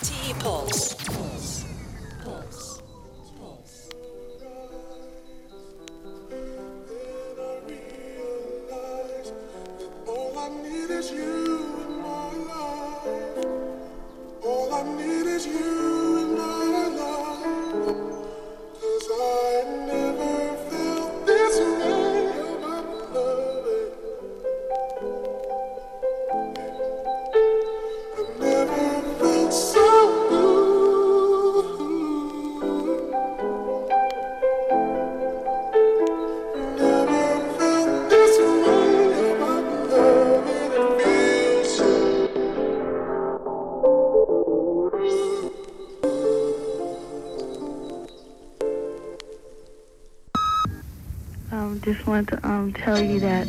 RTE Pulse. Um, wanted to um tell you that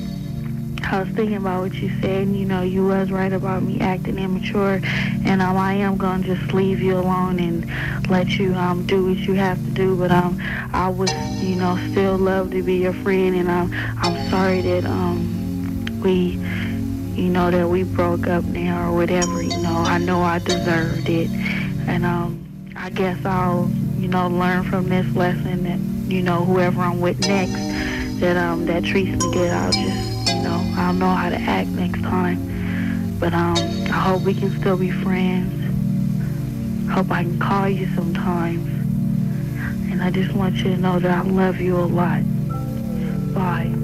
I was thinking about what you said. And, you know, you was right about me acting immature, and um, I am gonna just leave you alone and let you um do what you have to do. But um, I would, you know, still love to be your friend, and I'm I'm sorry that um we, you know, that we broke up now or whatever. You know, I know I deserved it, and um, I guess I'll, you know, learn from this lesson that you know whoever I'm with next that um that treats me good, I'll just you know I'll know how to act next time. But um I hope we can still be friends. Hope I can call you sometimes. And I just want you to know that I love you a lot. Bye.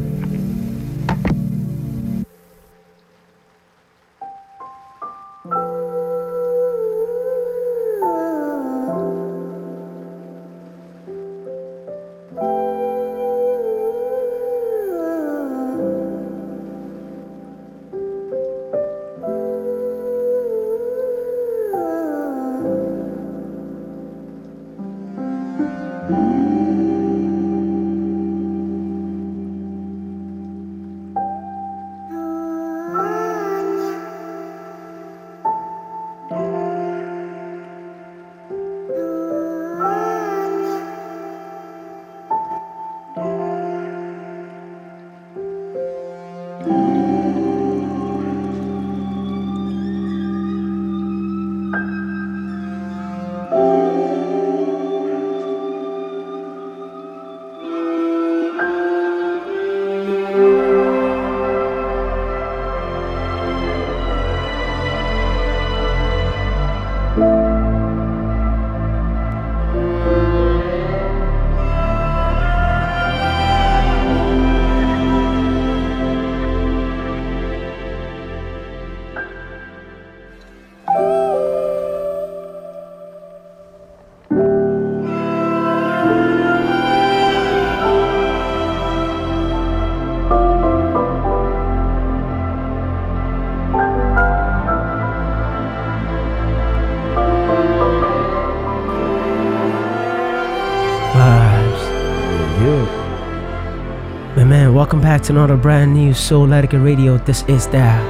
Back to another brand new Souletiquette Radio. This is that.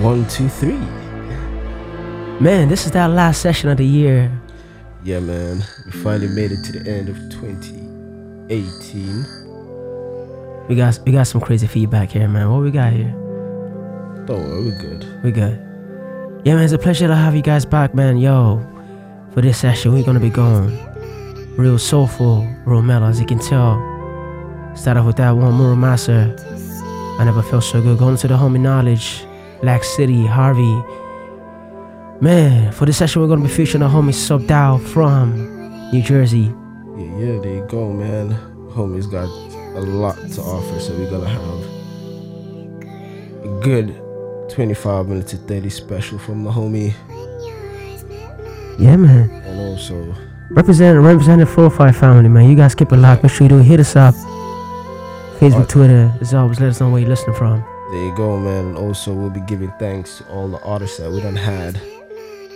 One, two, three. Man, this is that last session of the year. Yeah, man. We finally made it to the end of 2018. We got we got some crazy feedback here, man. What we got here? Don't worry, we're good. We good. Yeah, man, it's a pleasure to have you guys back, man. Yo, for this session, we're gonna be going real soulful, real mellow, as you can tell. Start off with that one, Mura Masa. I never felt so good. Going to the homie knowledge, Lack City, Harvey. Man, for this session, we're gonna be featuring a homie Subdaio from New Jersey. Yeah, yeah, there you go, man. Homie's got a lot to offer, so we're gonna have a good 25 minutes to 30 special from the homie. Yeah, man. And also, Represent represent the 405 family, man. You guys keep it locked. Make sure you do hit us up. Facebook, Alright. Twitter, as always, let us know where you're listening from. there you go, man. And also, we'll be giving thanks to all the artists that we done had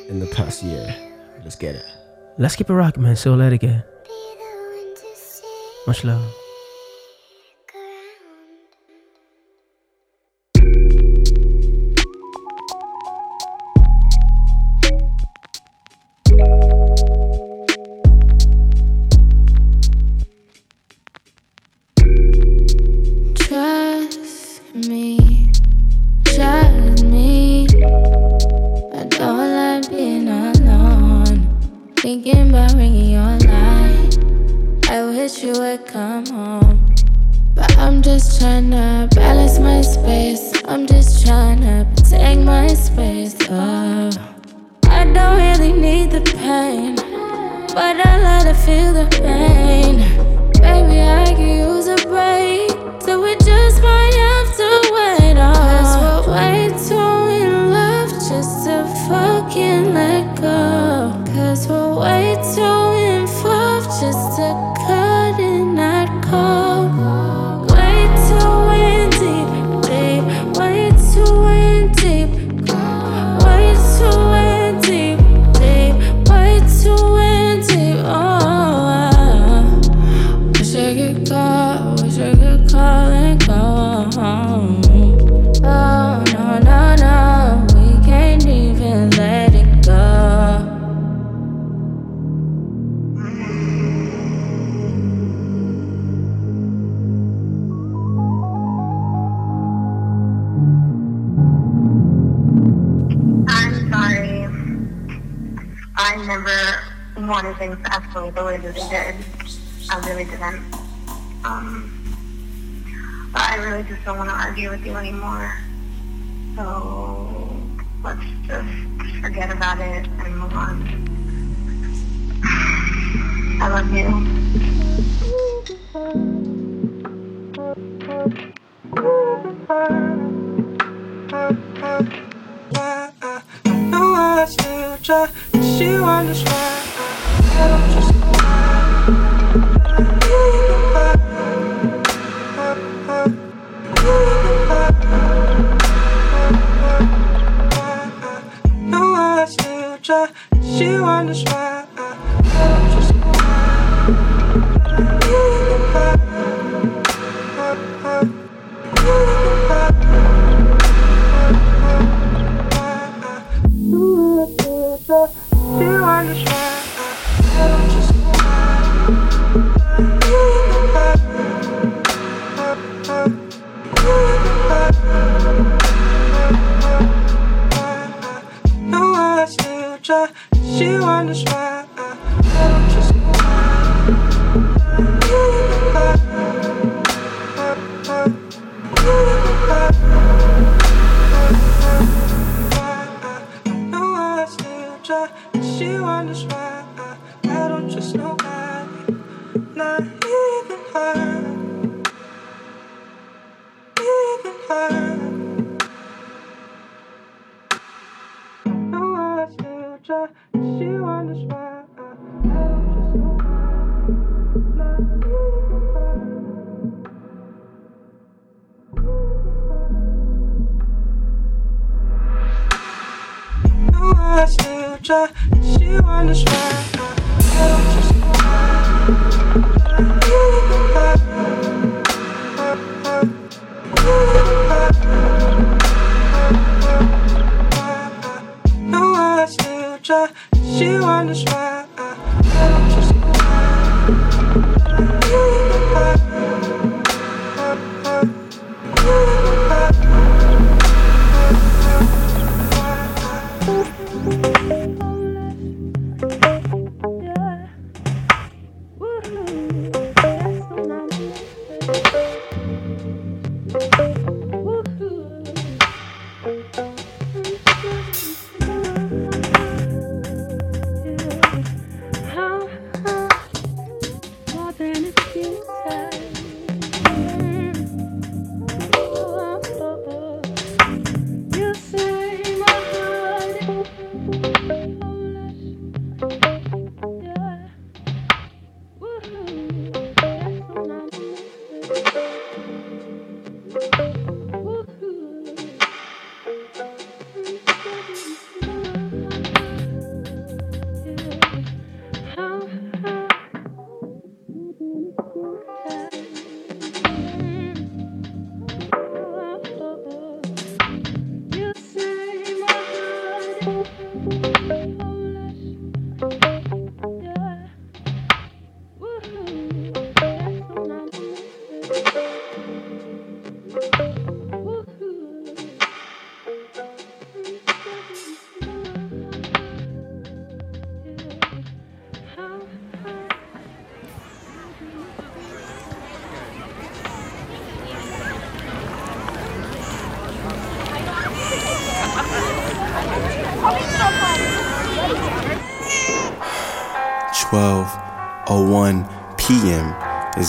in the past year. Let's get it. Let's keep it rocking, man. So let it get. Much love.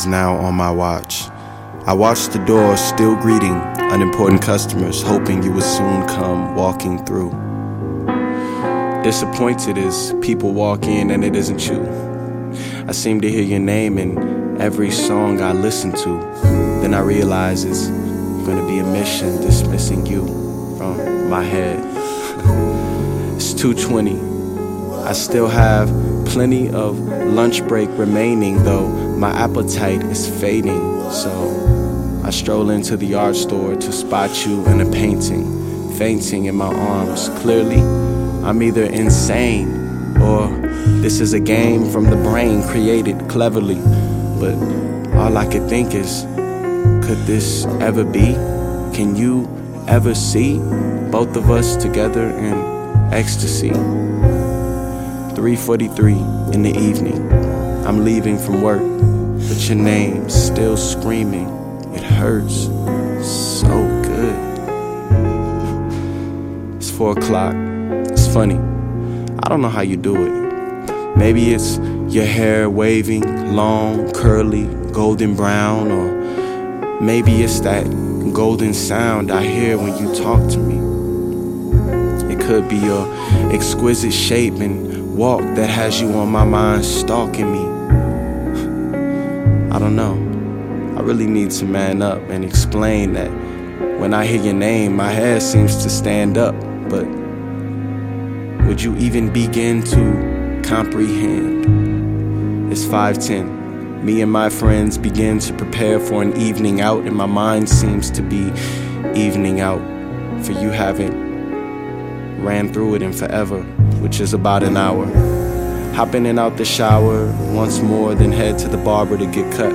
Now on my watch. I watch the door, still greeting unimportant customers, hoping you will soon come walking through. Disappointed as people walk in and it isn't you. I seem to hear your name in every song I listen to. Then I realize it's gonna be a mission dismissing you from my head. it's 220. I still have plenty of lunch break remaining, though my appetite is fading. So I stroll into the art store to spot you in a painting, fainting in my arms. Clearly, I'm either insane or this is a game from the brain created cleverly. But all I could think is, could this ever be? Can you ever see both of us together in ecstasy? 3:43 in the evening. I'm leaving from work, but your name's still screaming. It hurts so good. It's four o'clock. It's funny. I don't know how you do it. Maybe it's your hair waving, long, curly, golden brown, or maybe it's that golden sound I hear when you talk to me. It could be your exquisite shape and walk that has you on my mind stalking me. I don't know. I really need to man up and explain that when I hear your name, my hair seems to stand up, but would you even begin to comprehend? It's 510. Me and my friends begin to prepare for an evening out, and my mind seems to be evening out, for you haven't ran through it in forever which is about an hour. Hop in out the shower once more, then head to the barber to get cut.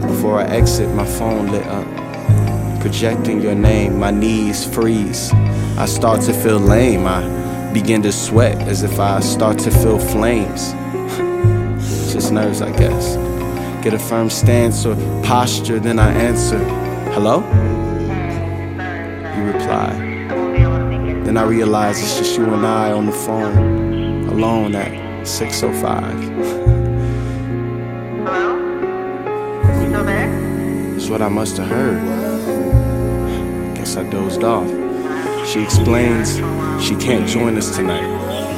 Before I exit, my phone lit up. Projecting your name, my knees freeze. I start to feel lame. I begin to sweat as if I start to feel flames. it's Just nerves, I guess. Get a firm stance or posture, then I answer, Hello? You reply, then I realize it's just you and I on the phone, alone at 605. Hello? You still there? It's what I must have heard. Guess I dozed off. She explains she can't join us tonight,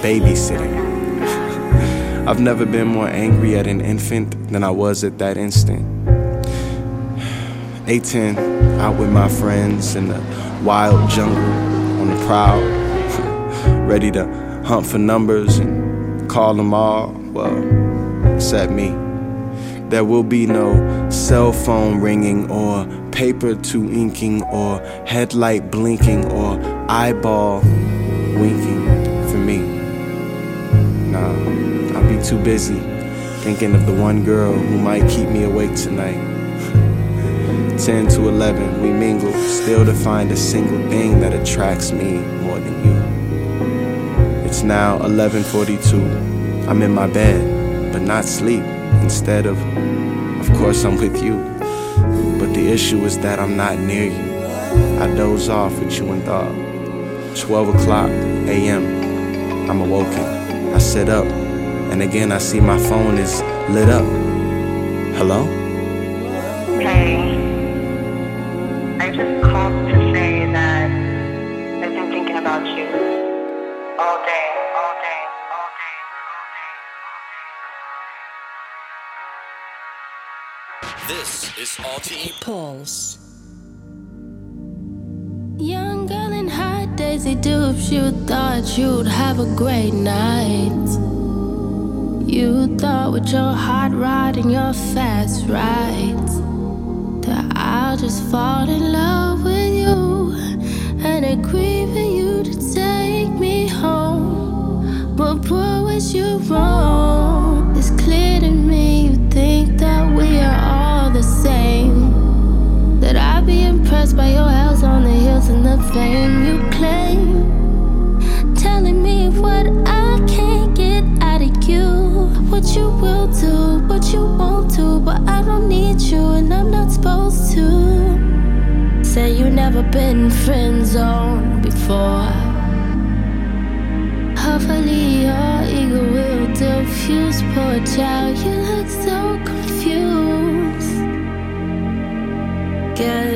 babysitting. I've never been more angry at an infant than I was at that instant. 810, out with my friends in the wild jungle on the prowl, ready to hunt for numbers and call them all. Well, except me. There will be no cell phone ringing or paper to inking or headlight blinking or eyeball winking for me. Nah, I'll be too busy thinking of the one girl who might keep me awake tonight. 10 to 11, we mingle, still to find a single thing that attracts me more than you. It's now 11:42. I'm in my bed, but not sleep. Instead of, of course, I'm with you. But the issue is that I'm not near you. I doze off with you in thought. 12 o'clock a.m. I'm awoken. I sit up, and again I see my phone is lit up. Hello? Hey. I just called This is all RTE Pulse. Young girl in high daisy dupes, you thought you'd have a great night. You thought with your hot rod and your fast rides that I'll just fall in love with you and agree for you to take me home. But boy, was you wrong. by your house on the hills and the fame you claim. Telling me what I can't get out of you. What you will do, what you won't do. But I don't need you and I'm not supposed to. Say you never been friend zoned before. Hopefully your ego will diffuse, poor child. You look so confused. Get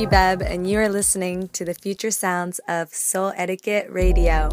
Vicky and you are listening to the future sounds of Souletiquette Radio.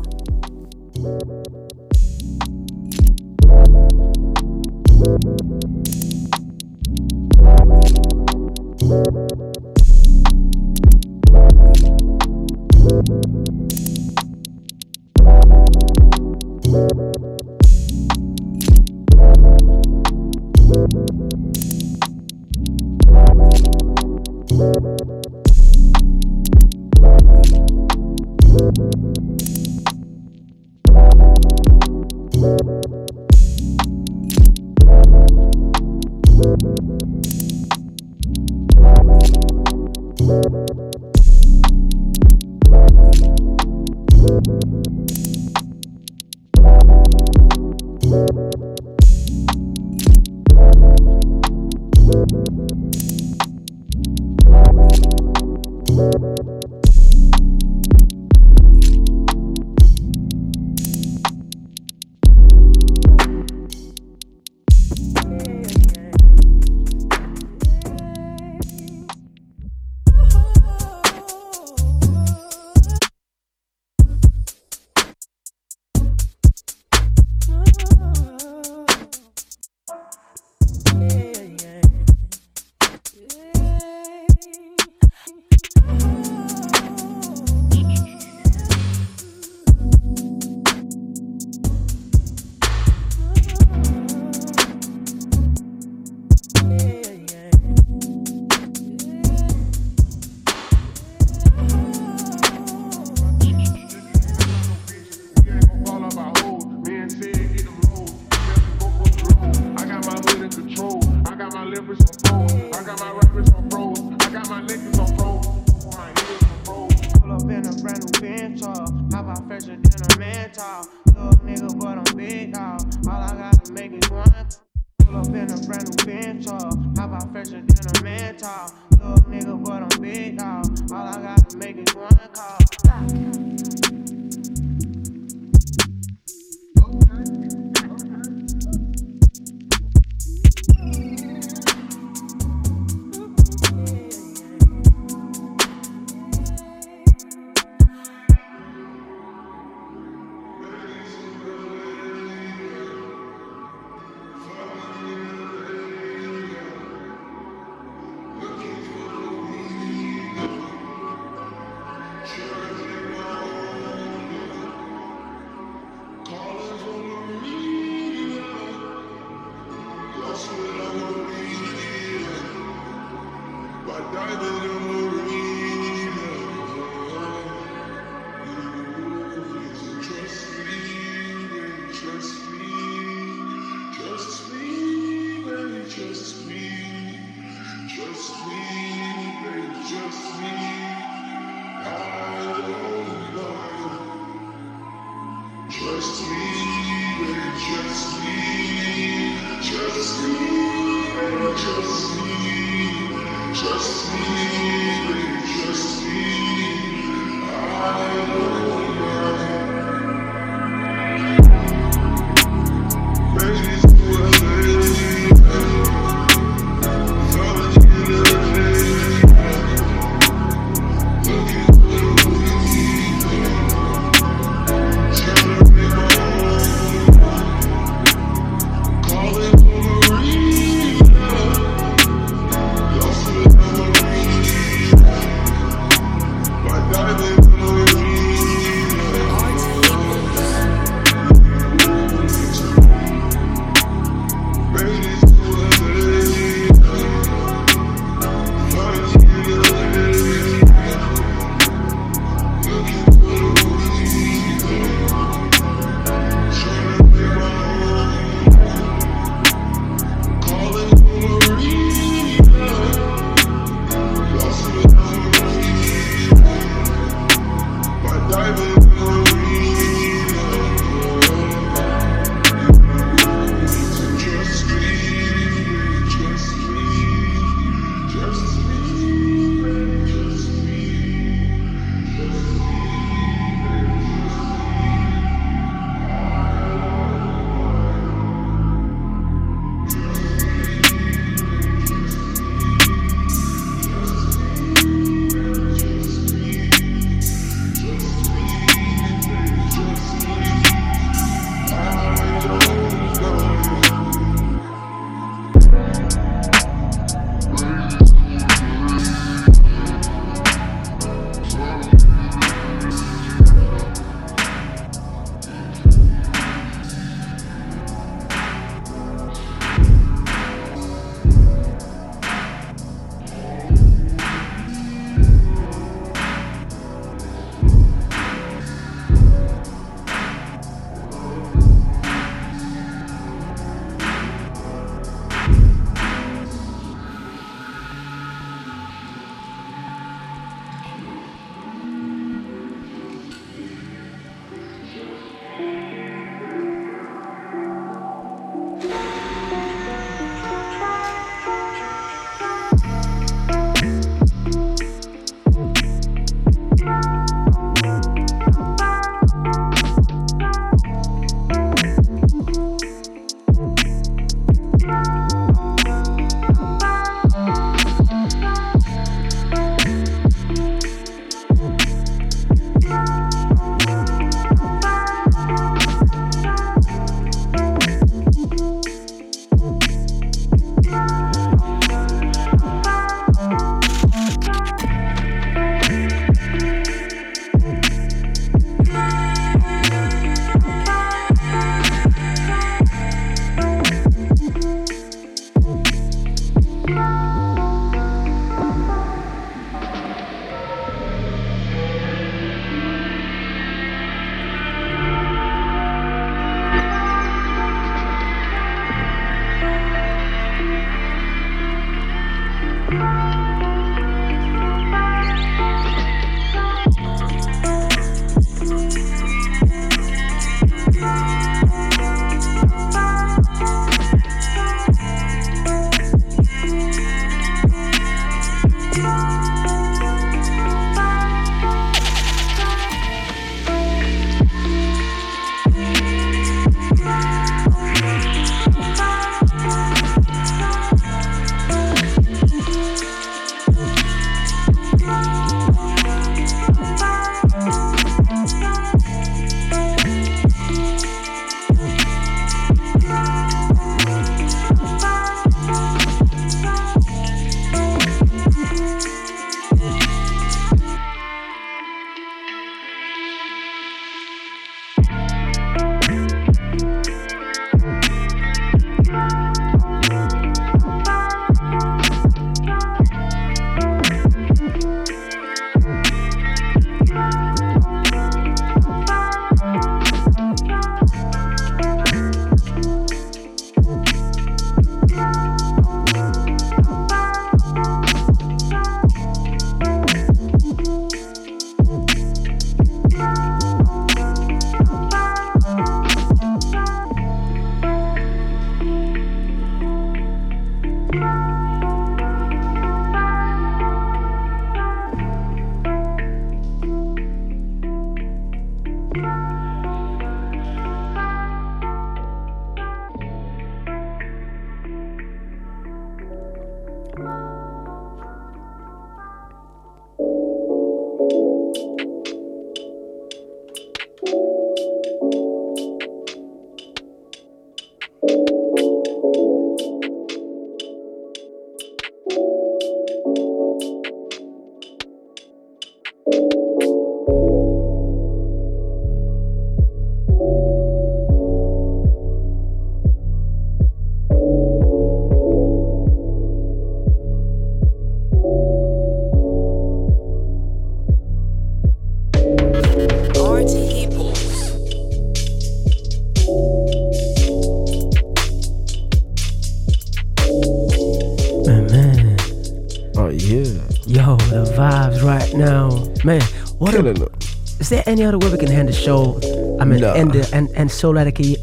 Any other way we can end the show? I mean, Nah. end the and and Soul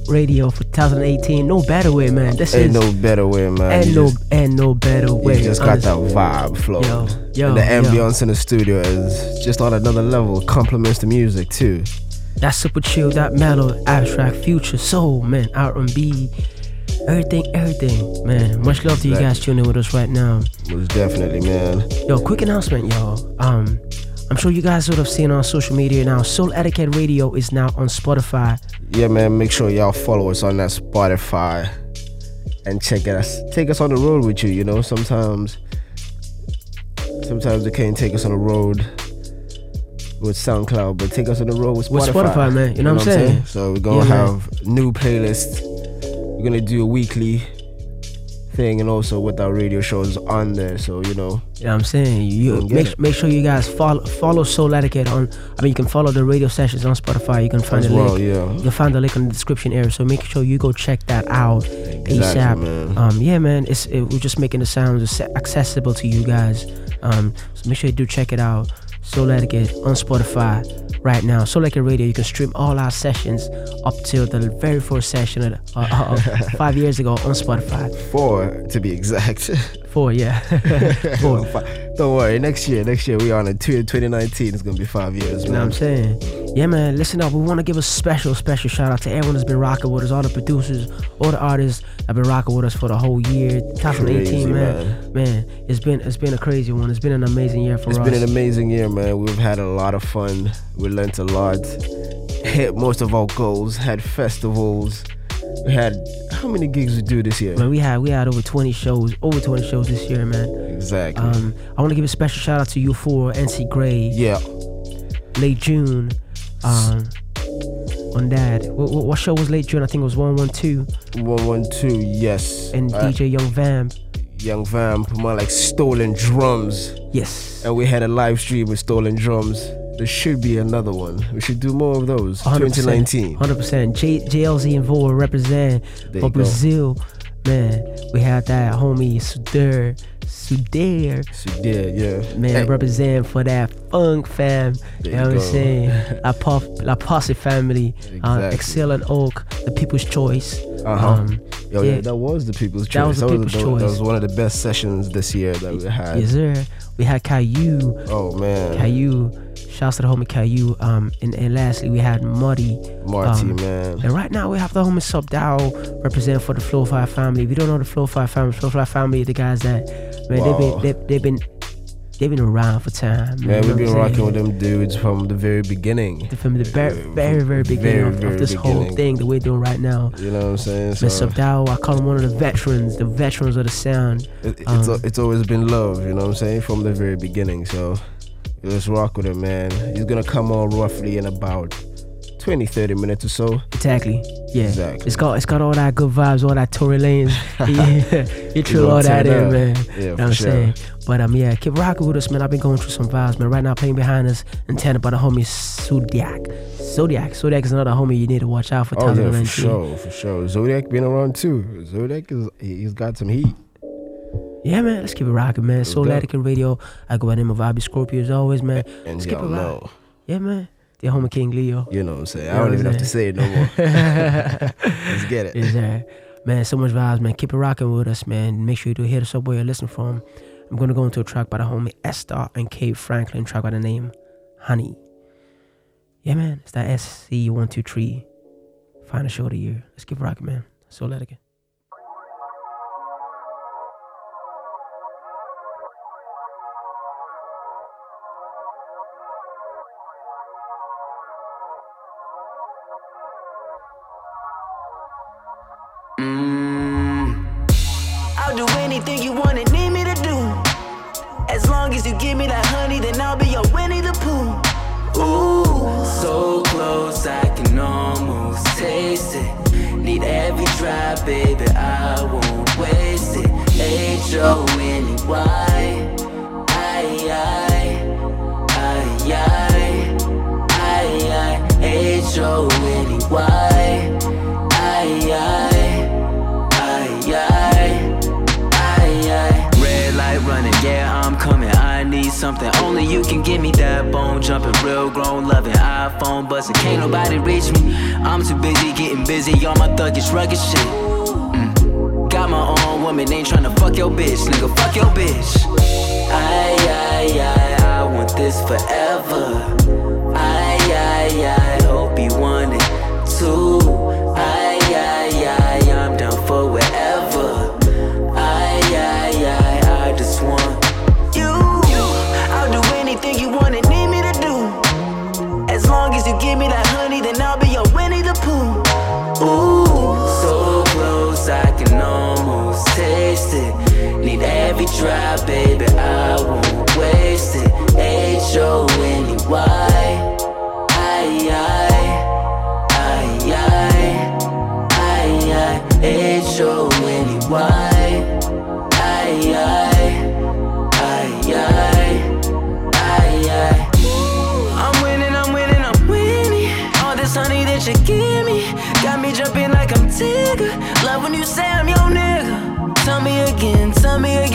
Radio for 2018. No better way, man. This Ain't is no better way, man. and You no just- and no better way. You just got that vibe flow. Yo, yo, and the yo. ambience in the studio is just on another level. Compliments the music too. That super chill, that mellow, abstract, future, soul, man, R&B, everything, everything, man. Much love to you guys tuning in with us right now. Most definitely, man. Yo, quick announcement, y'all. Um, I'm sure you guys would have seen on social media now. Souletiquette Radio is now on Spotify. Yeah, man. Make sure y'all follow us on that Spotify and check us. Take us on the road with you. You know, sometimes, sometimes they can't take us on the road with SoundCloud, but take us on the road with Spotify. With Spotify, man. You know what I'm saying? So we're gonna Yeah, man. have new playlists. We're gonna do a weekly thing, and also with our radio shows on there. So you know, Yeah, I'm saying? You make it. make sure you guys follow follow Souletiquette on. I mean, you can follow the radio sessions on Spotify. You can find As the well, link. yeah. You can find the link in the description area. So make sure you go check that out Exactly, ASAP. man. Um, yeah, man. It's it, we're just making the sounds accessible to you guys. Um, so make sure you do check it out. Souletiquette on Spotify right now. Souletiquette Radio. You can stream all our sessions up till the very first session of, uh, uh, five years ago on Spotify. four to be exact. Four, yeah. Four. five. Don't worry. Next year, next year we are on in 2019. It's gonna be five years, You know what. I'm saying? Yeah, man. Listen up. We want to give a special, special shout out to everyone that's been rocking with us, all the producers, all the artists that have been rocking with us for the whole year, 2018, Crazy, man. man. it's been it's been a crazy one. It's been an amazing year for It's us. It's been an amazing year, man. We've had a lot of fun. We learned a lot. Hit most of our goals. Had festivals. We had how many gigs we do this year? Man, we had we had over 20 shows, over 20 shows this year, man. Exactly. Um, I want to give a special shout out to you for NC Gray. Yeah. Late June. Um, on that. What, what, show was late June? I think it was 112. 112, yes. And Uh, DJ Young Vamp. Young Vamp, more like stolen drums. Yes. And we had a live stream with stolen drums. There should be another one. We should do more of those. 2019. 100%. J, JLZ and Voa represent There for you go. Brazil. Man, we had that homie Suder. Suder. Suder, yeah. Man, Hey. represent for that funk fam. There you know what I'm saying? La, Pop, La Posse family. Uh, Exactly. Excel and Oak, the people's choice. Uh-huh. Um, Yo, yeah. that was the people's choice. That was the people's that, choice. That was one of the best sessions this year that we had. Yes, sir. We had Caillou. Oh man. Caillou. Shouts to the homie Caillou. Um, and, and lastly, we had Muddy. Marty, um, man. And right now, we have the homie Subdaio represent for the Flowfi family. If you don't know the Flowfi family, Flowfi family are the guys that, man, Wow. they've been they, they've been they've been around for time. Man, know we've been rocking with them dudes from the very beginning. from the very, very, very beginning Very, of, very of this whole beginning. thing that we're doing right now. You know what I'm saying? Mr. So Subdaio, I call him one of the veterans, the veterans of the sound. it, it's Um, it's always been love. You know what I'm saying? From the very beginning. So let's rock with him, man. He's gonna come on roughly in about 20, 30 minutes or so. Exactly. Yeah. Exactly. It's got it's got all that good vibes, all that Tory Lanez. yeah. You threw all that in, up. man. Yeah, you know what I'm sure. saying? But um yeah, keep rocking with us, man. I've been going through some vibes, man. Right now playing behind us, intended by the homie Zodiac. Zodiac. Zodiac is another homie you need to watch out for Oh yeah, for sure, for sure. Zodiac been around too. Zodiac is he's got some heat. Yeah, man. Let's keep it rocking, man. Soul. Etiquette Radio. I go by the name of Abi Scorpio as always, man. And Let's keep it rocking. Yeah, man. The homie King Leo. You know what I'm saying? You I don't even have to say it no more. Let's get it. there. Man, so much vibes, man. Keep it rocking with us, man. Make sure you do hit us up where you're listening from. I'm gonna go into a track by the homie Esther and Kate Franklin, track by the name Honey. Yeah, man. It's that SC123 final show of the year. Let's keep rocking, man. So let it go. You give me that honey, then I'll be your Winnie the Pooh. Ooh, so close I can almost taste it. Need every drop, baby, I won't waste it. H O N E Y. something. Only you can give me that bone jumping, real grown loving. iPhone buzzing, can't nobody reach me. I'm too busy getting busy All my thuggish, rugged shit. Mm. Got my own woman, ain't tryna fuck your bitch, nigga. Fuck your bitch. I, I, I, I want this forever. I, I, I hope you want it too. give me that honey, then I'll be your Winnie the Pooh. Ooh, so close, I can almost taste it. Need every drop, baby, I won't waste it. H O N E Y, I I I I I I H O N E Y. me again.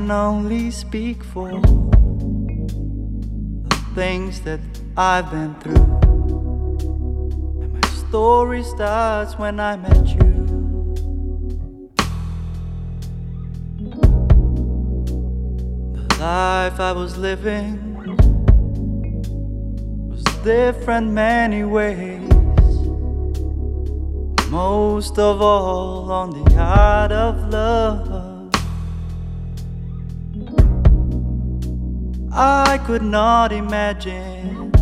Can only speak for the things that I've been through. And my story starts when I met you. The life I was living was different many ways. Most of all on the art of love. Could not imagine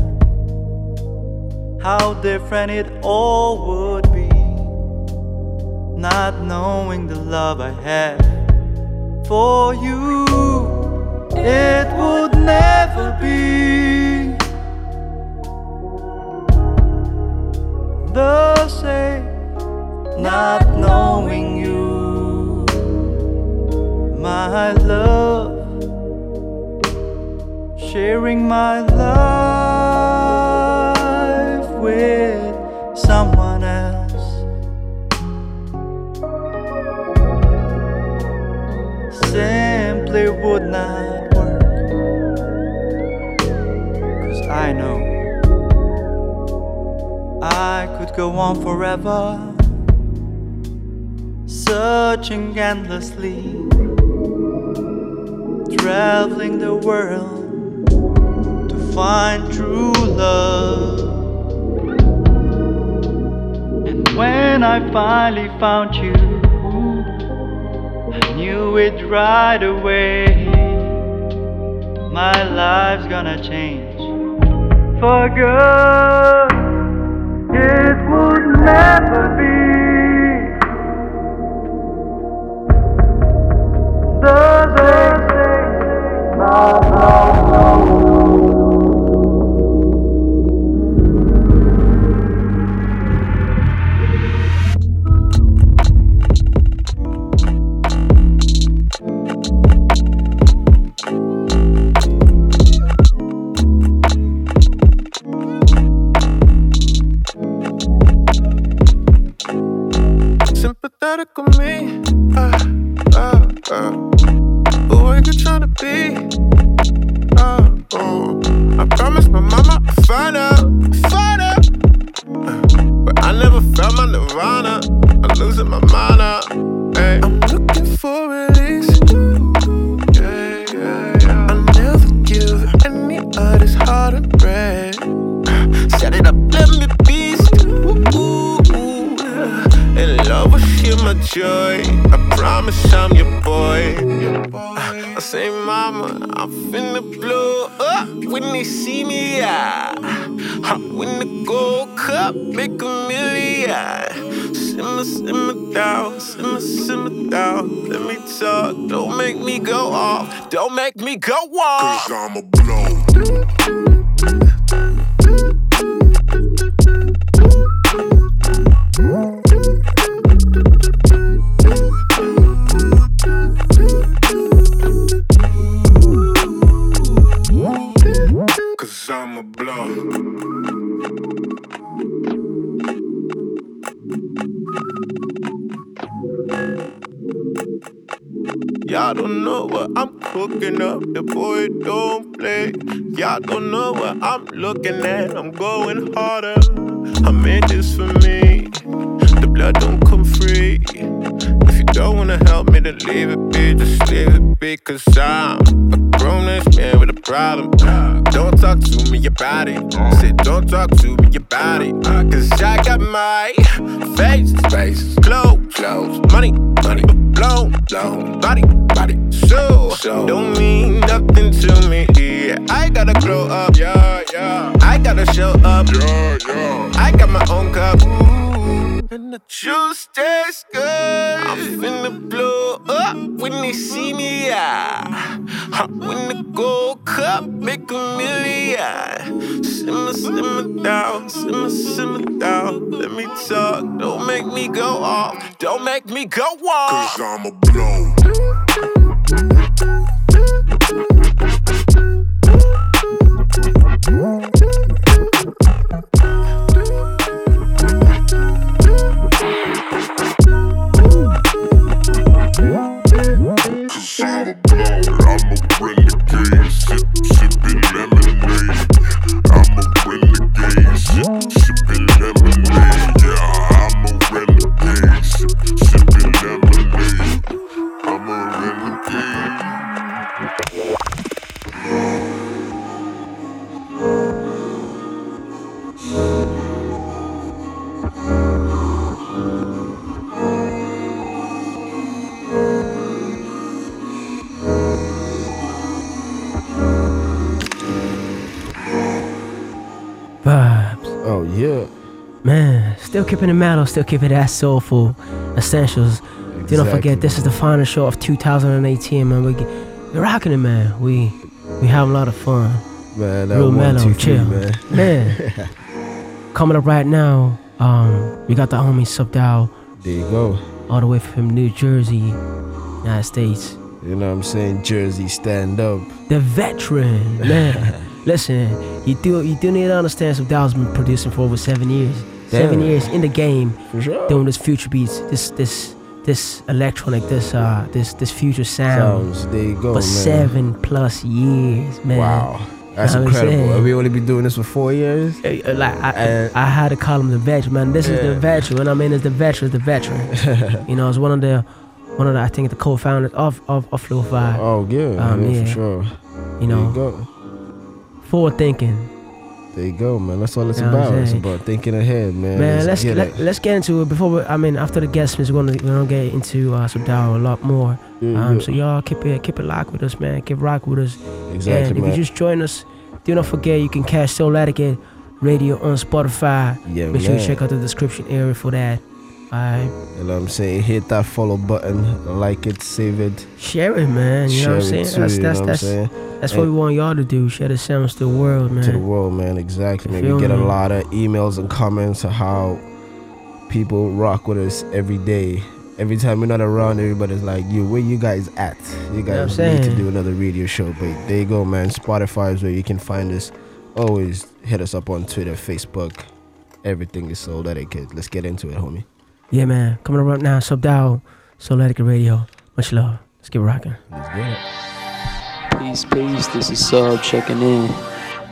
how different it all would be. Not knowing the love I have for you, it would never be the same. Not knowing you, my love sharing my life with someone else. Simply would not work. Cause I know I could go on forever, searching endlessly, traveling the world find true love. And when I finally found you, I knew it right away. My life's gonna change for good. It would never go looking at. I'm going harder. I made this for me. The blood don't come free. If you don't wanna help me, then leave it be. Just leave it be. Cause I'm a grown ass man with a problem. Don't talk to me about it. Say, don't talk to me about it. Cause I got my face, face, clothes, clothes, money, money, blown, blown, body, body, so, so. Don't mean nothing to me. I gotta grow up. Yeah, gotta show up. Yeah, yeah. I got my own cup. Ooh, and the juice tastes good. I'm finna blow up when they see me. Yeah. I win the gold cup, make a million. Simmer, simmer down, simmer, simmer down. Let me talk, don't make me go off, don't make me go off. Keeping it metal, still keeping that soulful essentials. Do not forget, this is the final show of 2018, man. We we're rocking it, man. We we have a lot of fun. Man, Real one, mellow, two, three, chill, man. man. Coming up right now, um, we got the homie Subdaio. There you go. All the way from New Jersey, United States. You know what I'm saying? Jersey, stand up. The veteran, man. Listen, you do you do need to understand Subdaio's been producing for over seven years. Seven years in the game, For sure. doing this future beats, this this this electronic, this uh this this future sound. Sounds. There you go, for man. seven plus years, man. Wow. That's Know what I'm incredible. saying? Have we only been doing this for four years? Uh, Like I, I had to call him the veteran, man. This is the Yeah. veteran. I mean, it's the veteran, the veteran. you know, it's one of the, one of the, I think the co-founders of of of Flowfi. Oh yeah, Um, yeah, yeah. for sure. You There know, you go. forward thinking. There you go, man. That's all it's You know about. It's about thinking ahead, man. Man, let's get let, let's get into it before. We, I mean, after the guest mix, we're gonna we're gonna get into uh, Subdaio a lot more. Yeah, um, yeah. So y'all keep it keep it locked with us, man. Keep rock with us. Exactly, And if you just join us, do not forget you can catch Souletiquette Radio on Spotify. Yeah, Make sure you check out the description area for that. Alright. You know what I'm saying? Hit that follow button, like it, save it. Share it, man. You know what I'm saying? too, that's you that's know what that's saying? that's what we want y'all to do. Share the sounds to the world, man. to the world, man. Exactly, man. We get a lot of emails and comments of how people rock with us every day. Every time we're not around, everybody's like, "You, where you guys at? You what I'm guys need to do another radio show." But there you go, man. Spotify is where you can find us. Always hit us up on Twitter, Facebook. Everything is Souletiquette. Let's get into it, homie. Yeah, man. Coming up right now, Subdaio, Soul Etiquette Radio. Much love. Let's get rocking. Let's get it. Peace, peace. This is Sub checking in.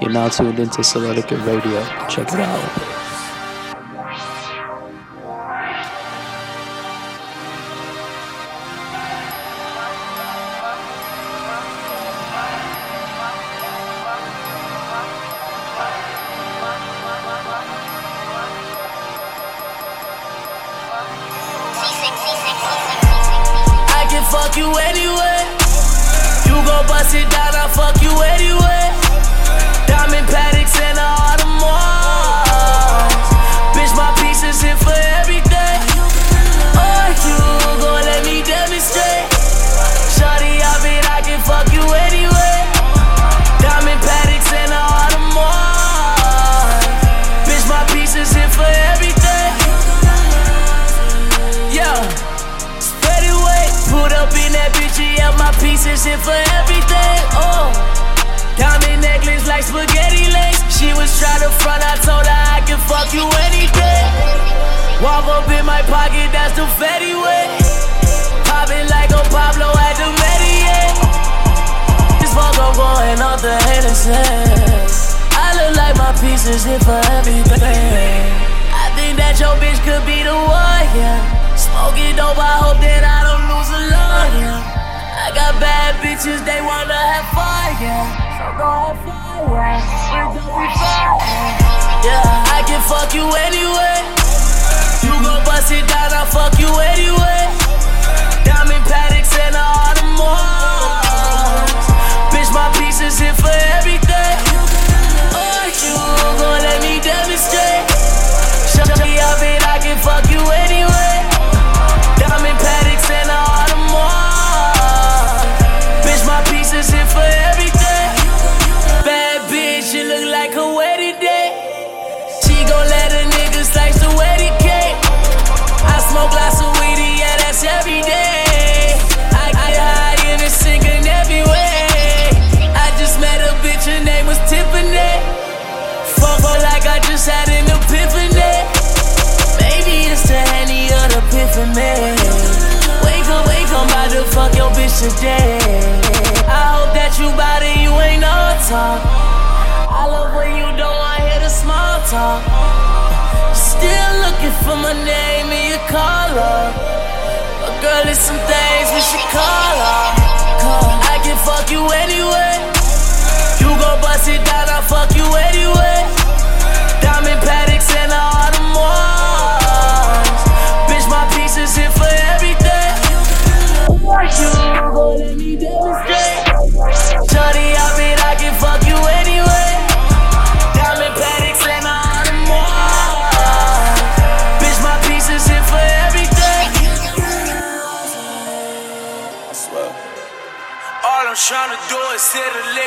You're now tuned into Souletiquette Radio. Check it out. Was trying to front, I told her I can fuck you any day. Walk up in my pocket, that's the fatty way. Popping like a Pablo at the Mediae. This fuck, I'm going off the Hennessy. I look like my pieces here for everything. I think that your bitch could be the one, yeah. Smoking dope, I hope that I don't lose a lot, yeah. I got bad bitches, they wanna have fun, yeah. Yeah. I can fuck you anyway. You gon' bust it down, I'll fuck you anyway. Diamond Pateks and a Audemars. Bitch, my pieces here for everything. Today. I hope that you body, you ain't no talk. I love when you don't want hear the small talk. Still looking for my name in your caller. But girl, it's some things we should call her. I can fuck you anyway. You gon' bust it down, I fuck you anyway.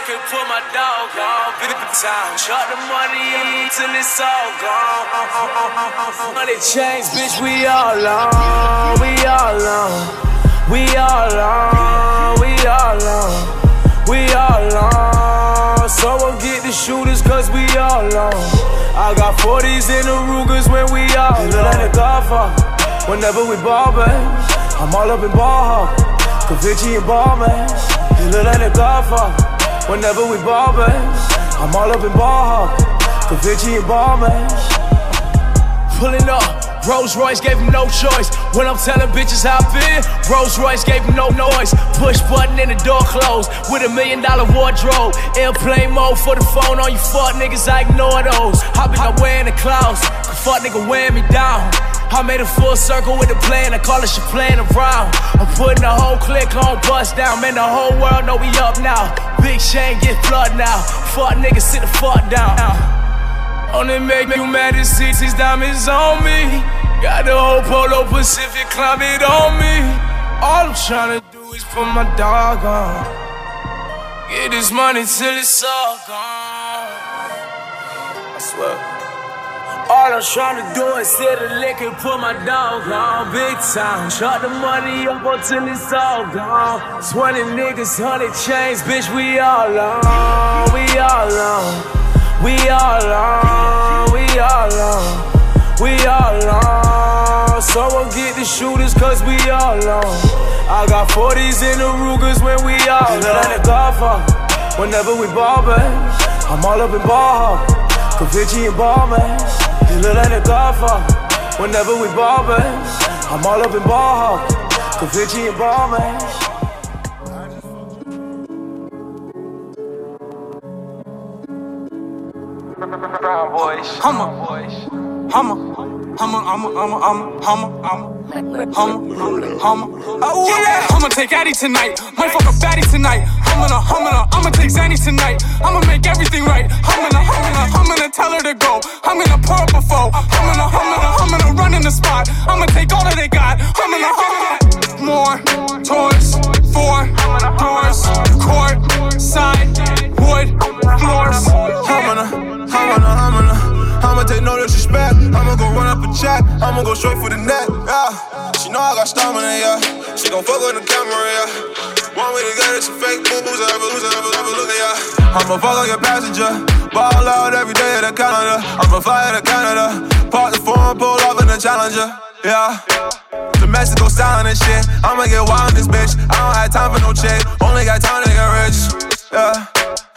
A put my dog on. Big time, shut the money till it's all gone. Money chains, bitch, we all on, we all on, we all on, we all on, we all on. Someone get the shooters, cause we all on. I got 40s in the Rugers when we all on. Let it go for whenever we ball, babe. I'm all up in ball hawk. Cavici and ball, man. You look like a godfather. Whenever we ball, man. I'm all up in ball hawk. Cavici and ball, man. Pulling up. Rolls Royce gave him no choice. When I'm telling bitches how I feel, Rolls Royce gave him no noise. Push button and the door closed with a million dollar wardrobe. Airplane mode for the phone on you fuck niggas, I ignore those. I been up wearing the clouds, fuck nigga wearing me down. I made a full circle with the plan, I call it shit playing around. I'm putting the whole click on bust down, man. The whole world know we up now. Big Shane get flood now. Fuck niggas sit the fuck down. Only make you mad to see these diamonds on me. Got the whole Polo Pacific climbing on me. All I'm tryna do is put my dog on. Get this money till it's all gone. I swear. All I'm tryna do is sit a lick and put my dog on big time. Shut the money up until it's all gone. 20 niggas, 100 chains, bitch, we all on. We all on. We all on. We all on. We all on. Someone get the shooters, cause we all on. I got 40s in the Rugers when we all on. Like a godfather. Whenever we ball, babe. I'm all up in ball hawk. Cavici and ball, man. You look like a godfather. Whenever we ball. I'm all up in ball hawk. Cavici and ball, man. Hummer. Hummer. I'ma, I'ma, I'ma, I'ma, I'ma, I'ma, I'ma, I'ma. Oh yeah, I'ma take Addy tonight. Might fuck a baddie tonight. I'm gonna, I'm gonna, I'ma take Zanny tonight. I'ma make everything right. I'm gonna, I'm gonna, I'm gonna tell her to go. I'm gonna pour up a foe. I'm gonna, I'm gonna, I'm gonna run in the spot. I'ma take all that they got. I'm gonna, more toys, four doors, court, side, wood, floors. I'm gonna, I'ma take no disrespect. I'ma go run up a check. I'ma go straight for the net. Yeah, she know I got stamina. Yeah, she gon' fuck with the camera. Yeah, want me to get it? She fake boo boos. Ever lose, ever, ever look at yeah. I'ma fuck like a passenger. Ball out every day at the calendar. I'ma fly to Canada. Park the phone, pull up in the Challenger. Yeah. The go styling and shit. I'ma get wild in this bitch. I don't have time for no chick. Only got time to get rich. Yeah.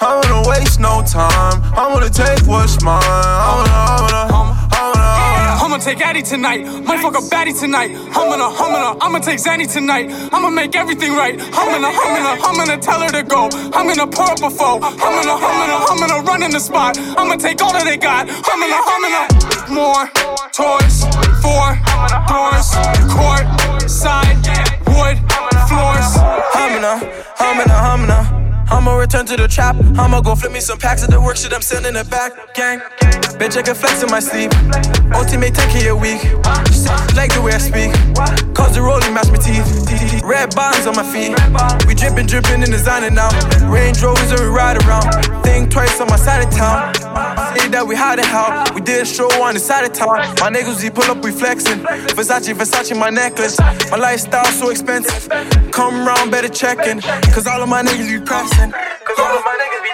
I don't wanna waste no time. I am going to take what's mine. I wanna, I wanna, take Addy tonight. Might fuck a baddie tonight. I'm gonna, I'm gonna, I'ma take Zanny tonight. I'ma make everything right. I'm gonna, I'm gonna, I'm gonna tell her to go. I'm gonna pour up a foe. I'm gonna, I'm gonna, I'm gonna run in the spot. I'ma take all that they got. I'm gonna more toys, four doors, court, side, wood, floors. Humana, humana, humana. I'ma return to the trap. I'ma go flip me some packs of the work shit. I'm sending it back. Gang, bitch, I can flex in my sleep. Take it a week. Like the way I speak. Cause the rolling match my teeth. Red bottoms on my feet. We dripping, dripping in designer now. Range Rovers and we ride around. Think twice on my side of town. Say that we hide it how. We did a show on the side of town. My niggas, we pull up, we flexing. Versace, Versace, my necklace. My lifestyle so expensive. Come round, better checking. Cause all of my niggas be Cause all of my niggas be.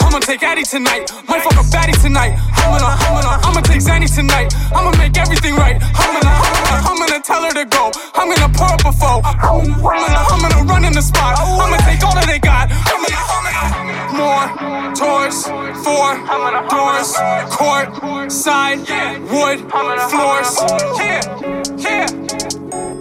I'ma take Addy tonight. Might fuck a baddie tonight. I'm gonna, I'm gonna, I'ma take Zanny tonight. I'ma make everything right. I'm gonna, I'm gonna, I'm gonna tell her to go. I'm gonna pour up a foe. I'm gonna, I'm gonna run in the spot. I'ma take all that they got. I'm gonna, I'm gonna more toys, four doors, court, side, wood, floors. Yeah, yeah.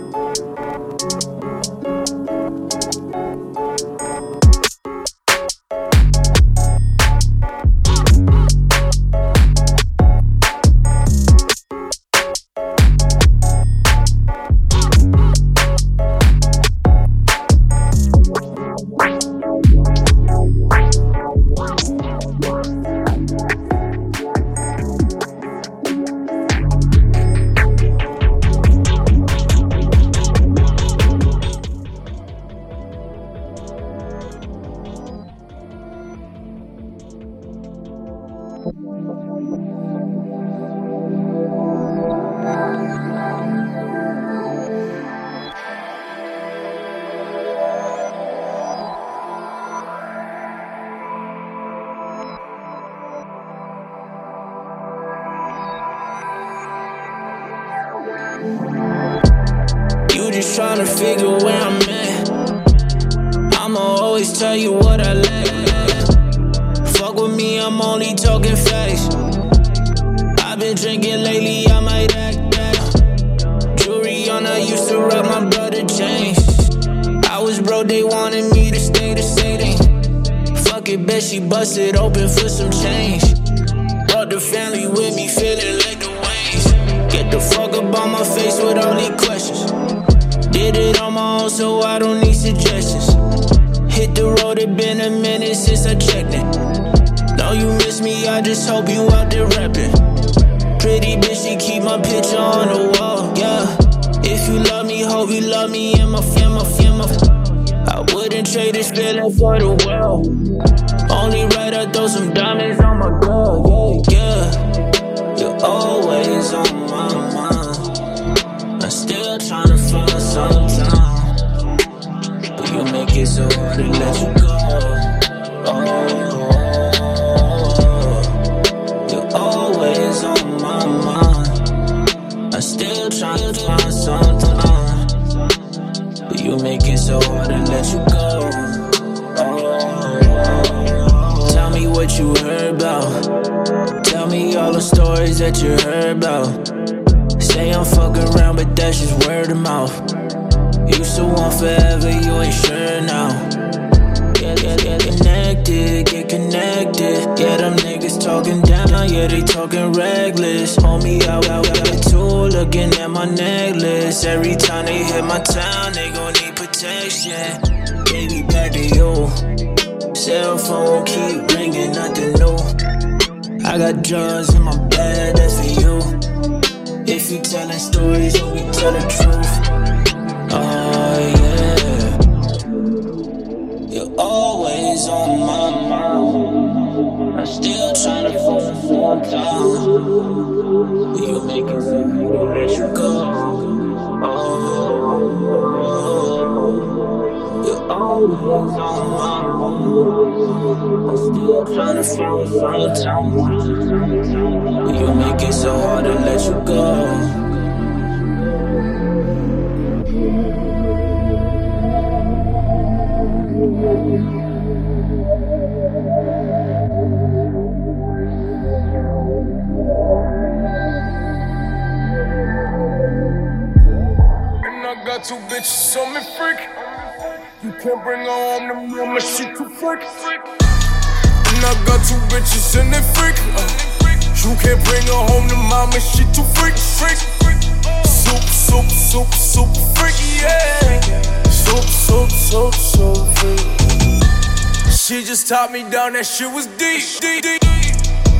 She just taught me down, that shit was deep, deep, deep.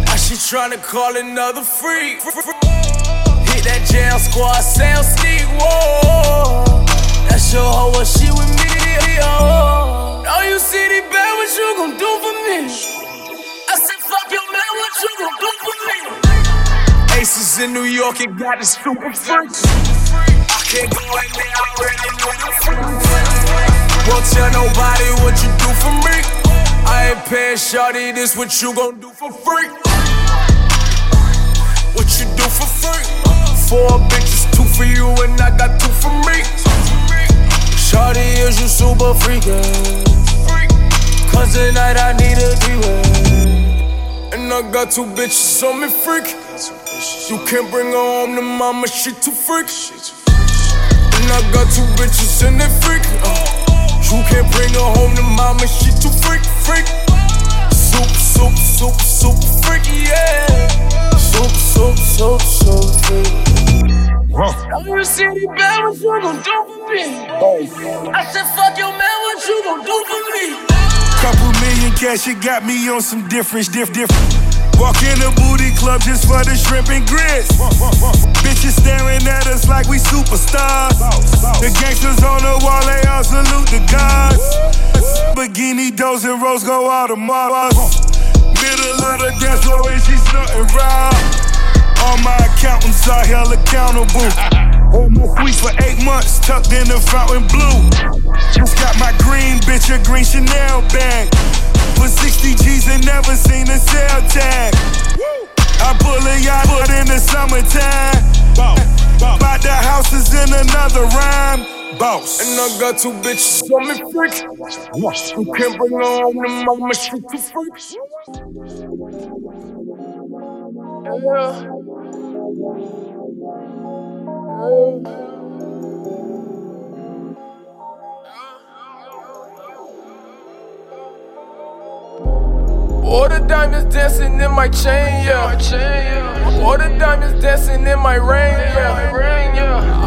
Now she tryna call another freak. Hit that jail squad, sound sneak, whoa. That's your hoe, what she with me, oh. Now you see the bad, what you gon' do for me? I said, fuck your man, what you gon' do for me? Aces in New York, it got the super freaks. Can't go in there, I already know the freaks. Won't tell nobody what you do for me. I ain't paying shawty, this what you gon' do for free. What you do for free? Four bitches, two for you, and I got two for me. Shawty, is you super freakin'? Cause tonight I need a D-way. And I got two bitches on me freak. You can't bring her home to mama, she too freak. And I got two bitches in that freak. Uh, you can't bring her home to mama, she too freak, freak. Soup, soup, soup, soup, freak, yeah. Soup, soup, soup, soup, freak. I'm see the bad, what you gon' do for me? I said, fuck your man, what you gon' do for me? Couple million cash, it got me on some different, diff, different. Walk in the booty club just for the shrimp and grits. Bitches staring at us like we superstars. The gangsters on the wall, they all salute the gods. Bikini, dos, and rose go all the Mars. Middle of the dance floor, and she's nothing raw. All my accountants are held accountable. Hold my sweet for eight months, tucked in the Fontainebleau. Just got my green bitch a green Chanel bag. Put 60 G's and never seen a sale tag. I pull a yacht put in the summertime. Bought the houses in another rhyme. Boss. And I got two bitches on me freak. You can't bring her home to mama, she too freak. Yeah. All the diamonds dancing in my chain, yeah. All the diamonds dancing in my ring, yeah.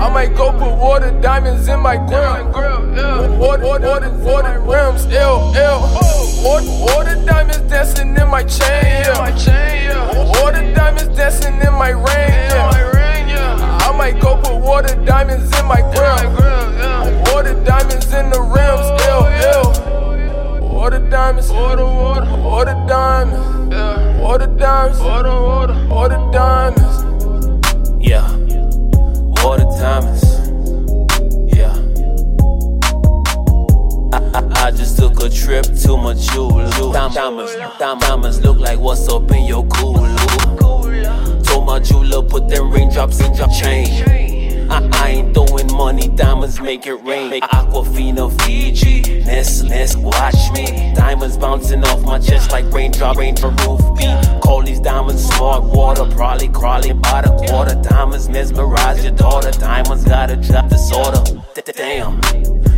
I might go put water diamonds in my grill. The, all the rims, L, L. All, all the diamonds dancing in my chain, yeah. All the diamonds dancing in my ring, yeah. I might go put water diamonds in my grill. All the diamonds in the rims, L, L. All the diamonds, all the water, diamonds, yeah. all diamonds, all the water, diamonds. Yeah, all the diamonds. Yeah. I, I, I just took a trip to Majulu. Dam- Diamonds, dam- diamonds look like what's up in your cooler. Told my jeweler put them raindrops in your chain. I, I ain't throwing money, diamonds make it rain. Make Aquafina, Fiji, Ness, watch me. Diamonds bouncing off my chest like raindrop, rain for roof beat. Call these diamonds smart water, probably crawling by the quarter. Diamonds mesmerize your daughter. Diamonds gotta drop disorder. Damn.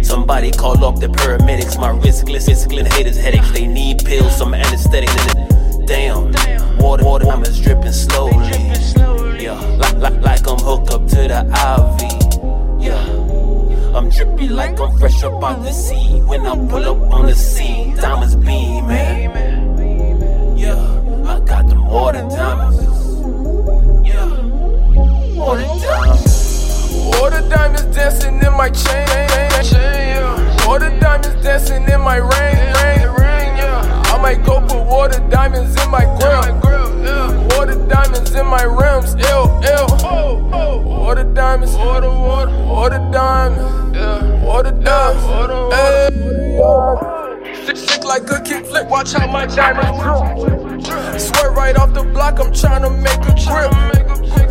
Somebody call up the paramedics. My wrist glisten, haters headaches. They need pills, some anesthetic. Damn, water, water, I'm just dripping slowly. Yeah, like, like, like I'm hooked up to the IV. Yeah, I'm drippy like I'm fresh up out the sea. When I pull up on the scene, diamonds beam, man. Yeah, I got them water diamonds. Yeah, water diamonds. Water diamonds dancing in my chain. chain yeah. Water diamonds dancing in my ring. I might go put water diamonds in my grill. Water diamonds in my rims. Ill, ill. Water diamonds. Water, water. Water diamonds. Water diamonds. Sick, sick like a kickflip. Watch how my diamonds drip. Swear right off the block, I'm trying to make a grip.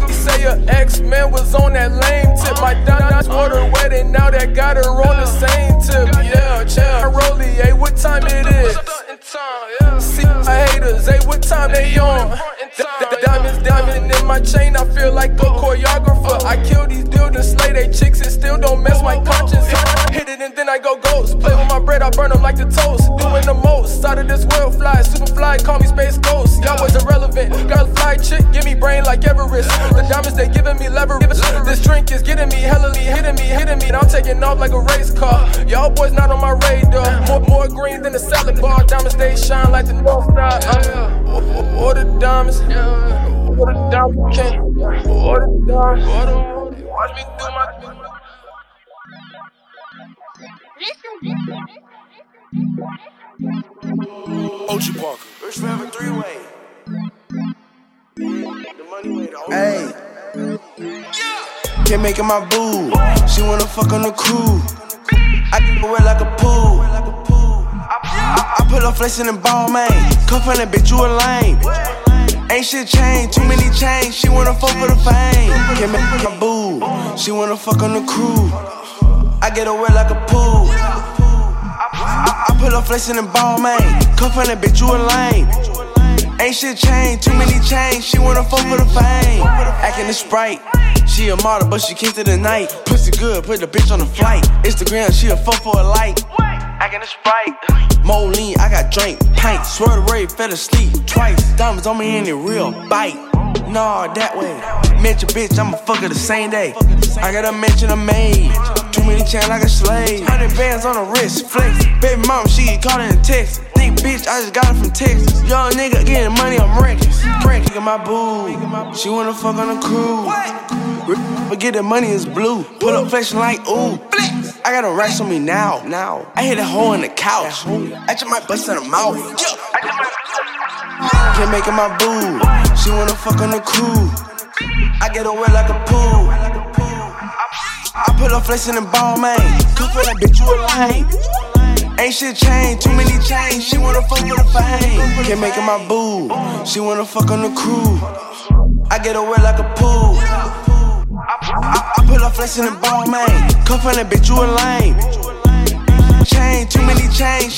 He say your ex-man was on that lame tip. My diamonds water wet and now that got her on the same tip. Yeah, chill. Rolly, hey, what time it is? See my haters, hey, what time they on? The, diamonds, diamond in my chain, I feel like a choreographer. I kill these dudes and slay they chicks and still don't mess my conscience. Hit it and then I go ghost. Play with my bread, I burn them like the toast. Doing the most, out of this world fly, super fly, call me space ghost. Y'all was irrelevant. Got a fly chick, give me brain like Everest. The diamonds they giving me leverage. This drink is getting me hella hitting me, hitting me, and I'm taking off like a race car. Y'all boys not on my radar. More, more green than a salad bar. Diamonds they shine like the North Star. Uh, order diamonds, order diamonds, can't order diamonds. Watch me do my. Ocean Parker. Rich forever three way. The money way, the Hey. Can't make it my boo. She wanna fuck on the crew. I get away like a pool. I, I put her flexing and ball, man. Come from that bitch, you a lame. Ain't shit changed, too many chains. She wanna fuck for the fame. Can't make it my boo. She wanna fuck on the crew. I get away like a pool. I, I put her flexing and ball, man. Come from that bitch, you a lame. Ain't shit changed, too many chains. She wanna fuck for the fame. Acting the sprite. She a model, but she kicked it the night. Pussy good, put the bitch on the flight. Instagram, she a fuck for a like. Acting the sprite. Moline, I got drink, pint. Swear to Ray, fell asleep twice. Diamonds on me in the real bite. Nah, that way. Mention bitch, I'ma fuck her the same day. I got a mention a maid. Too many chains like a slave. Hundred bands on the wrist, flex. Baby mom, she caught in Texas. Think bitch, I just got it from Texas. Young nigga getting money, I'm reckless. Nigga, my boo. She wanna fuck on the crew. But get the money is blue. Pull up flashing like ooh. I got a racks on me now. Now I hit a hole in the couch. I just might bust in the mouth. Can't make it my boo. She wanna fuck on the crew. I get away like a pool. I put her flexing and ball, man. Cook for that bitch, you a lame. Ain't shit changed, too many chains. She wanna fuck with the fame. Can't make it my boo. She wanna fuck on the crew. I get away like a pool. I, I put her flexing the ball, man. Come from that bitch, you a lame. Too many the for.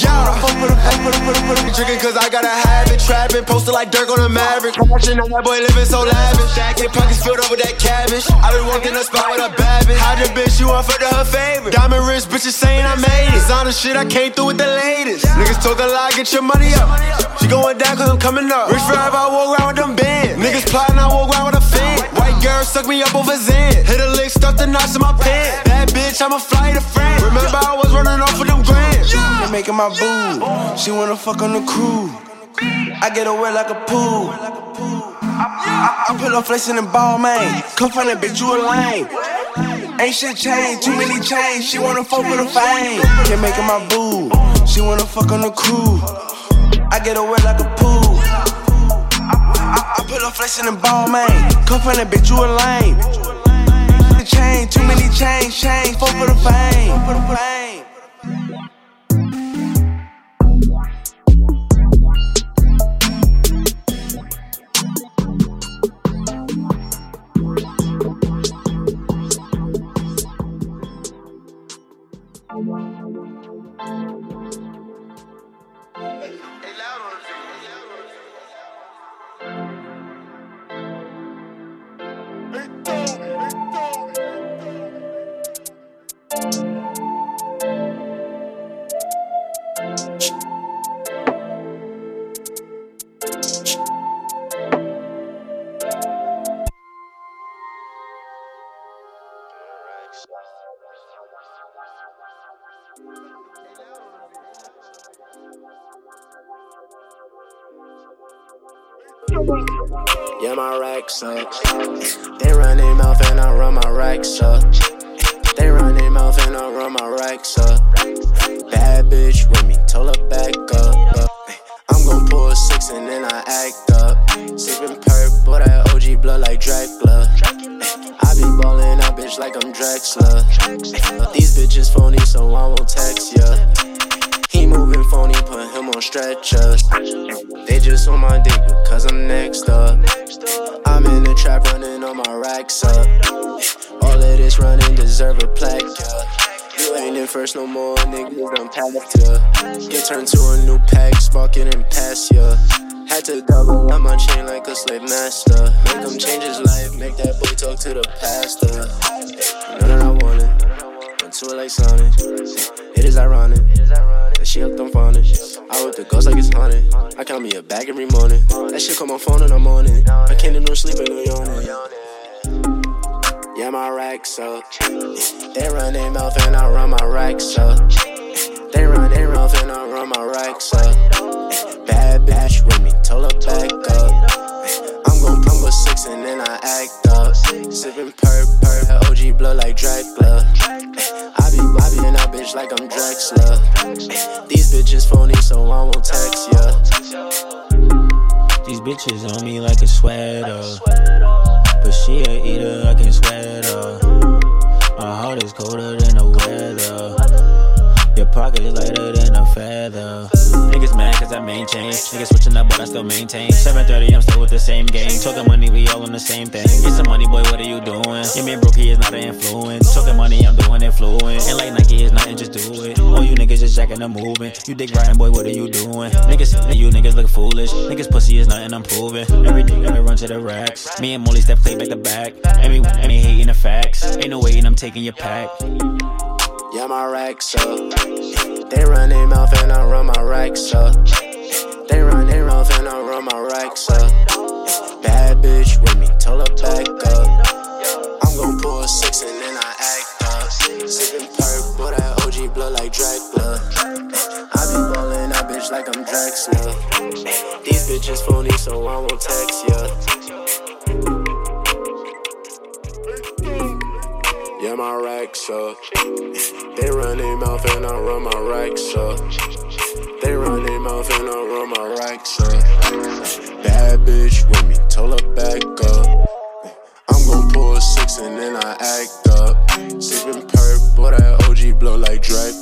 Drinking cause I gotta have it. Trapping, posted like Dirk on the Maverick. Watching that boy living so lavish. Stacking pockets filled up with that cabbage. I been walking the spot with a babbage. How the bitch you want for the her favorite? Diamond wrist bitches saying I made it. Designer shit, I came through with the latest. Niggas talk a lot, get your money up. She going down cause I'm coming up. Rich forever, I walk around with them bands. Niggas plotting, I walk around with a fan. White girl suck me up over Zen. Hit a lick, stuff the knots in my pants. That bitch, I'ma fly to France. Remember, I was running off with them. Can't make it my boo. She wanna fuck on the crew. I get away like a pool. I, I put her flexing and ball, man. Come from that bitch, you a lame. Ain't shit changed, too many chains. She wanna fuck with the fame. Can't make it my boo. She wanna fuck on the crew. I get away like a pool. I, I put her flexing and ball, man. Come from that bitch, you a lame. Chain, too many. For the fame. Fuck for the fame. My racks up. They run their mouth and I run my racks up. They run their mouth and I run my racks up. Bad bitch with me, told her back up. I'm gon' pull a six and then I act up. Sippin' boy, that OG blood like Dracula. I be ballin' out, bitch, like I'm Drexler. These bitches phony, so I won't text ya. He moving phony, put him on stretchers. They just on my dick because I'm next up. I'm in the trap running on my racks up. All of this running deserve a plaque, yeah. You ain't in first no more, niggas done packed ya. Get turned to a new pack, spark it and pass ya. Had to double up my chain like a slave master. Make him change his life, make that boy talk to the pastor. Know that I want it, went to it like Sonic. It is ironic that she hooked on phonics. I with the ghost like it's haunted. I count me a bag every morning. That shit call my phone I'm on it. I can't even sleep and I'm yawning. Yeah, my racks up. They run their mouth and I run my racks up. They run their mouth and I run my racks up. Bad bitch with me, told her back up. Six and then I act up. Sippin' perp, perp, OG blood like Dracula. Eh, I be, I be in that bitch like I'm Drexler. Eh, these bitches phony, so I won't text ya. These bitches on me like a sweater. But she a eater, I can sweat her. My heart is colder than the weather. Pocket is lighter than a feather. Niggas mad cause I maintain. Niggas switching up, but I still maintain. 730, I'm still with the same game. Talking money, we all on the same thing. Get some money, boy, what are you doing? Me and brokey is not an influence. Talking money, I'm doing it fluent. And like Nike is nothing, just do it. All you niggas just jacking the movement. You dick riding, boy, what are you doing? Niggas, you niggas look foolish. Niggas pussy is nothing, I'm proving. Everything ever run to the racks. Me and Molly step play back to back. And me, and me hating the facts. Ain't no way, and I'm taking your pack. Yeah, my racks up. They run their mouth and I run my racks up. They run their mouth and I run my racks up. Bad bitch with me, told her back up. I'm gon' pull a six and then I act up. Sippin' boy, that OG blood like Dracula. I be ballin' that bitch like I'm Drexler. These bitches phony, so I won't text ya. Yeah, my racks up. They run their mouth and I run my racks up. They run their mouth and I run my racks up. Bad bitch with me, told her back up. I'm gon' pull a six and then I act up. Sippin' perp, boy, that OG blow like Drake.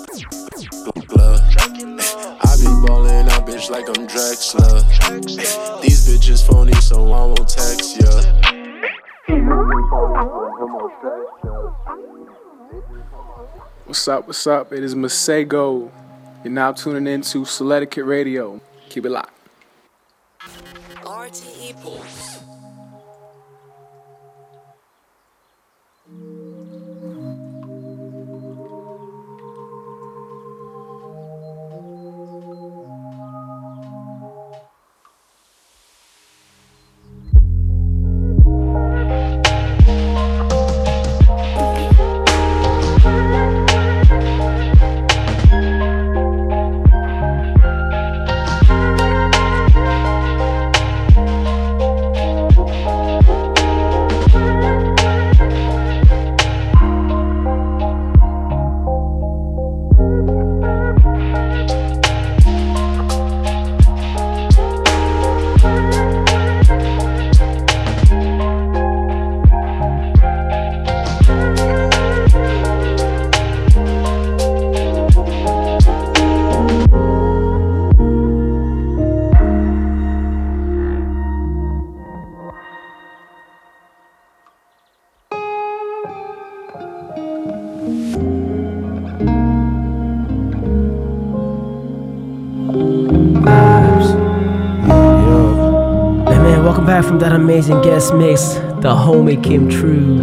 I be ballin' that bitch like I'm Drexler. These bitches phony, so I won't text ya. What's up? What's up? It is Masego. You're now tuning in to Souletiquette Radio. Keep it locked. RTE Pulse. That amazing guest mix. The homie came true.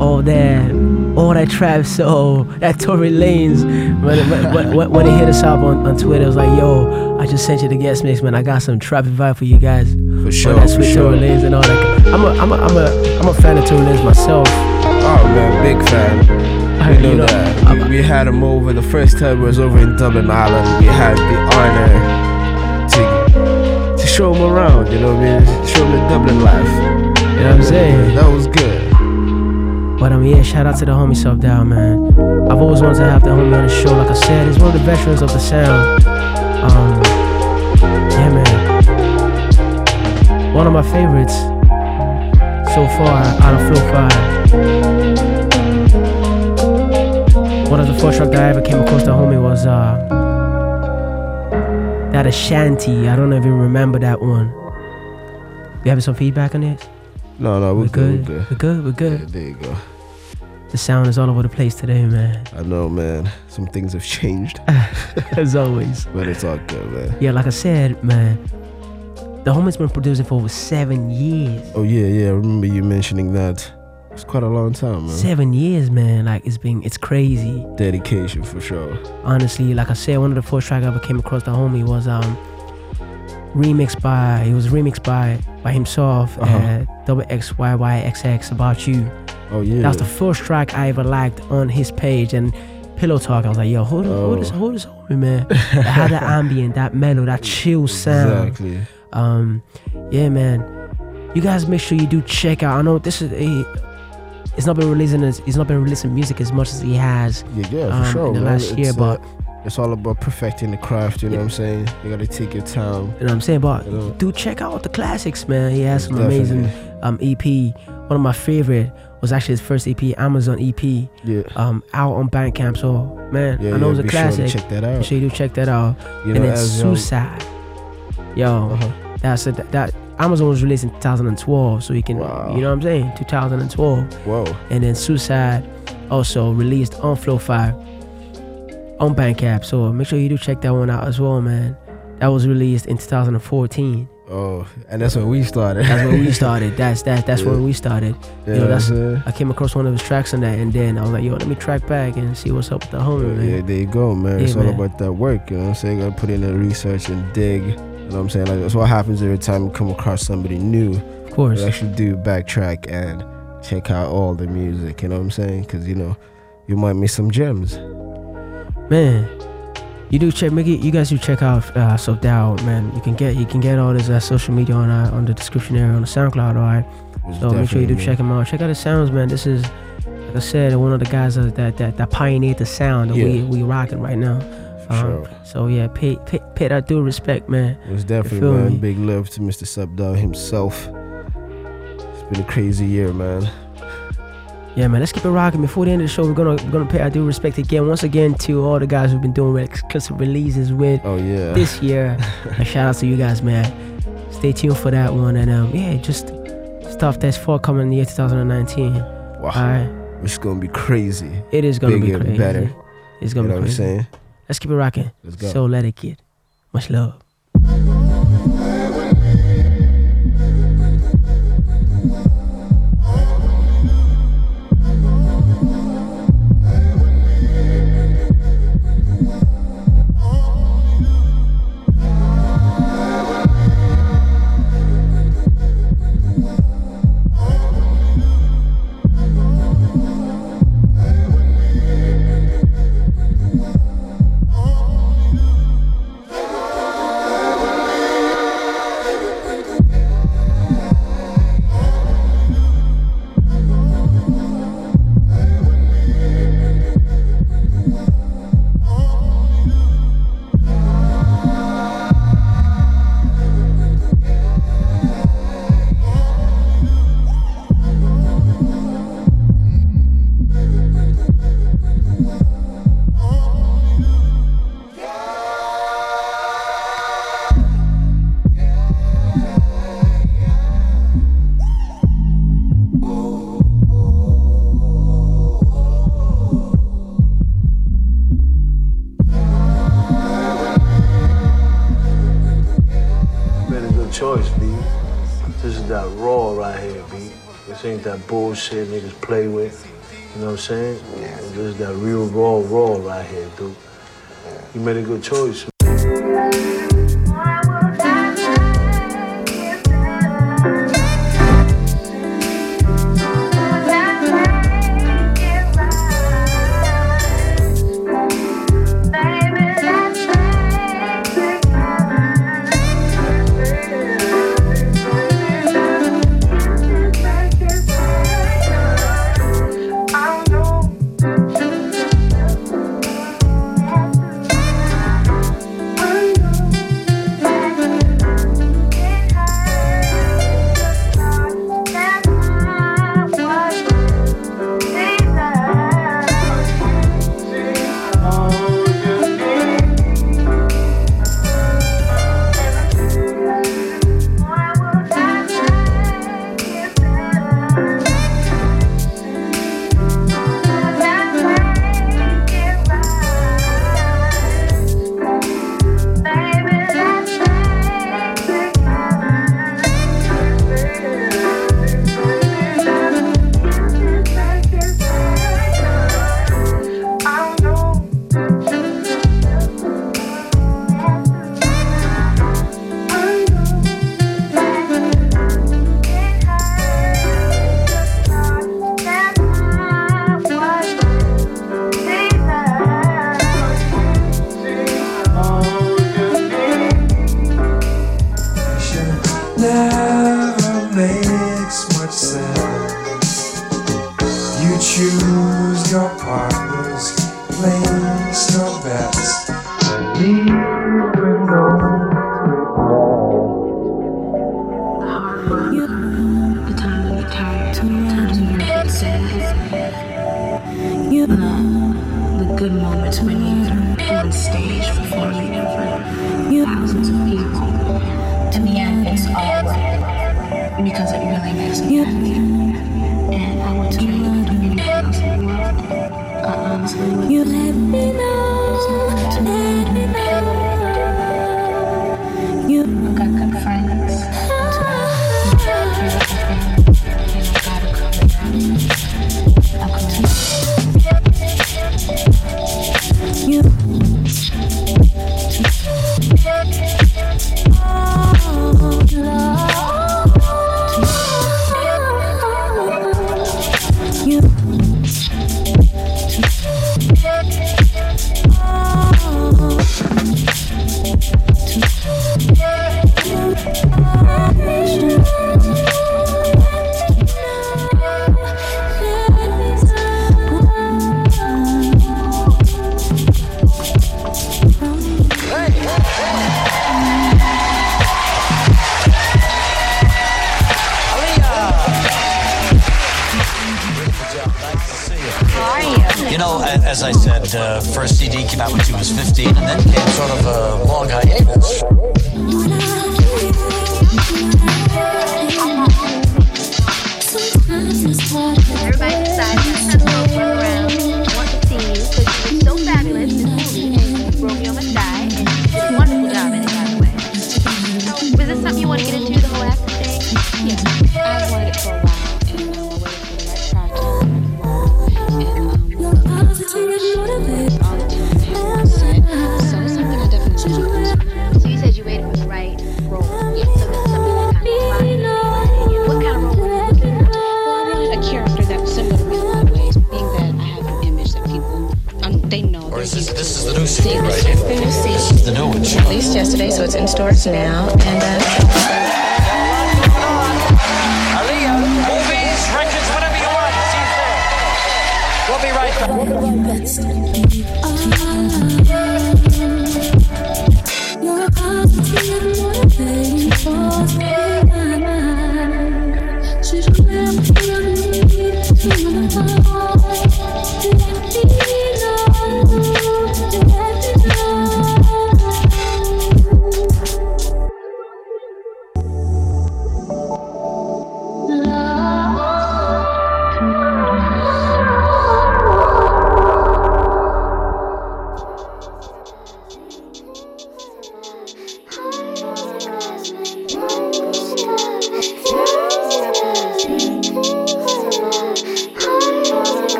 All that, all that trap soul, that Tory Lanez. When, when, when, when he hit us up on, on Twitter, it was like, yo, I just sent you the guest mix, man. I got some trap vibe for you guys. For sure, All that for sweet sure. Tory Lanez and all that. I'm a, I'm a, I'm a, I'm a fan of Tory Lanez myself. Oh man, big fan. We know you know, that. We, we had him over the first time we was over in Dublin, Ireland. We had the honor show him around. You know what I mean? Show him the Dublin life. You know what I'm saying? That was good. But um, yeah, shout out to the homie Subdaio, man. I've always wanted to have the homie on the show. Like I said, he's one of the veterans of the sound. Um, yeah, man. One of my favorites so far out of Flow 5. One of the first track that I ever came across the homie was uh, that Ashanti. I don't even remember that one. You having some feedback on this? No, no, we're, We're good. good. We're good. We're good. We're good. Yeah, there you go. The sound is all over the place today, man. I know, man. Some things have changed, As always. but it's all good, man. Yeah, like I said, man, the homie's been producing for over seven years. Oh yeah, yeah. I remember you mentioning that. It's quite a long time, man. Seven years, man. Like it's been, it's crazy. Dedication for sure. Honestly, like I said, one of the first tracks I ever came across the homie was um remixed by. It was remixed by by himself. Uh-huh. Uh, double X Y Y X X about you. Oh yeah. That was the first track I ever liked on his page and. Pillow talk. I was like, yo, hold on, hold this, Oh. hold this homie, man. it had that ambient, that mellow, that chill sound. Exactly. Um, yeah, man. You guys make sure you do check out. I know this is a. It's not been releasing. As, he's not been releasing music as much as he has. Yeah, yeah, for um, sure. In the man. last year, It's, but uh, it's all about perfecting the craft. You know what I'm saying? You gotta take your time. you know what I'm saying. But You know? do check out the classics, man. He has some Definitely. amazing um EP. One of my favorite was actually his first EP, Amazon EP. Yeah. Um, out on Bandcamp. So man, Yeah, I know yeah, it's a be sure classic. check that out. Make sure you do check that out. You and know, then as Suicide. Yo, Uh-huh. that's a, that Amazon was released in 2012, so you can, Wow. you know what I'm saying? 2012. Whoa. And then Suicide also released on Flowfi on Bandcamp. So make sure you do check that one out as well, man. That was released in 2014. Oh, and that's when we started. That's when we started. That's that. That's Yeah. when we started. Yeah, you know, that's. I came across one of his tracks on that, and then I was like, "Yo, let me track back and see what's up with the homie, man." Yeah, there you go, man. Yeah, it's all about that work, you know what I'm saying? gotta put in the research and dig. You know what I'm saying? Like that's what happens every time you come across somebody new. Of course. You actually do backtrack and check out all the music, you know what I'm saying? Cause you know, you might miss some gems. man you do check make it you guys do check out uh Subdaio man you can get you can get all this uh, social media on uh, on the description area on the soundcloud all right Most so make sure you do check him out check out his sounds man this is like i said one of the guys that that that, that pioneered the sound that we we rocking right now Um, sure. so yeah pay, pay pay that due respect man It was definitely man. me? Big love to Mr. Subdaio himself. It's been a crazy year, man. Yeah, man, let's keep it rocking. Before the end of the show, we're gonna we're gonna pay our due respect again, once again, to all the guys who've been doing exclusive releases with Oh yeah. this year. a shout out to you guys, man. Stay tuned for that one, and um, yeah, just stuff that's forthcoming in the year 2019. Wow. All right, It's gonna be crazy. it is gonna Bigger be crazy. better. It's gonna You know be what I'm saying? Let's keep it rocking. Let's go. Souletiquette. Much love. Bullshit niggas play with. You know what I'm saying? Yeah. This is that real raw, raw right here, dude. You made a good choice.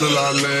Till I land.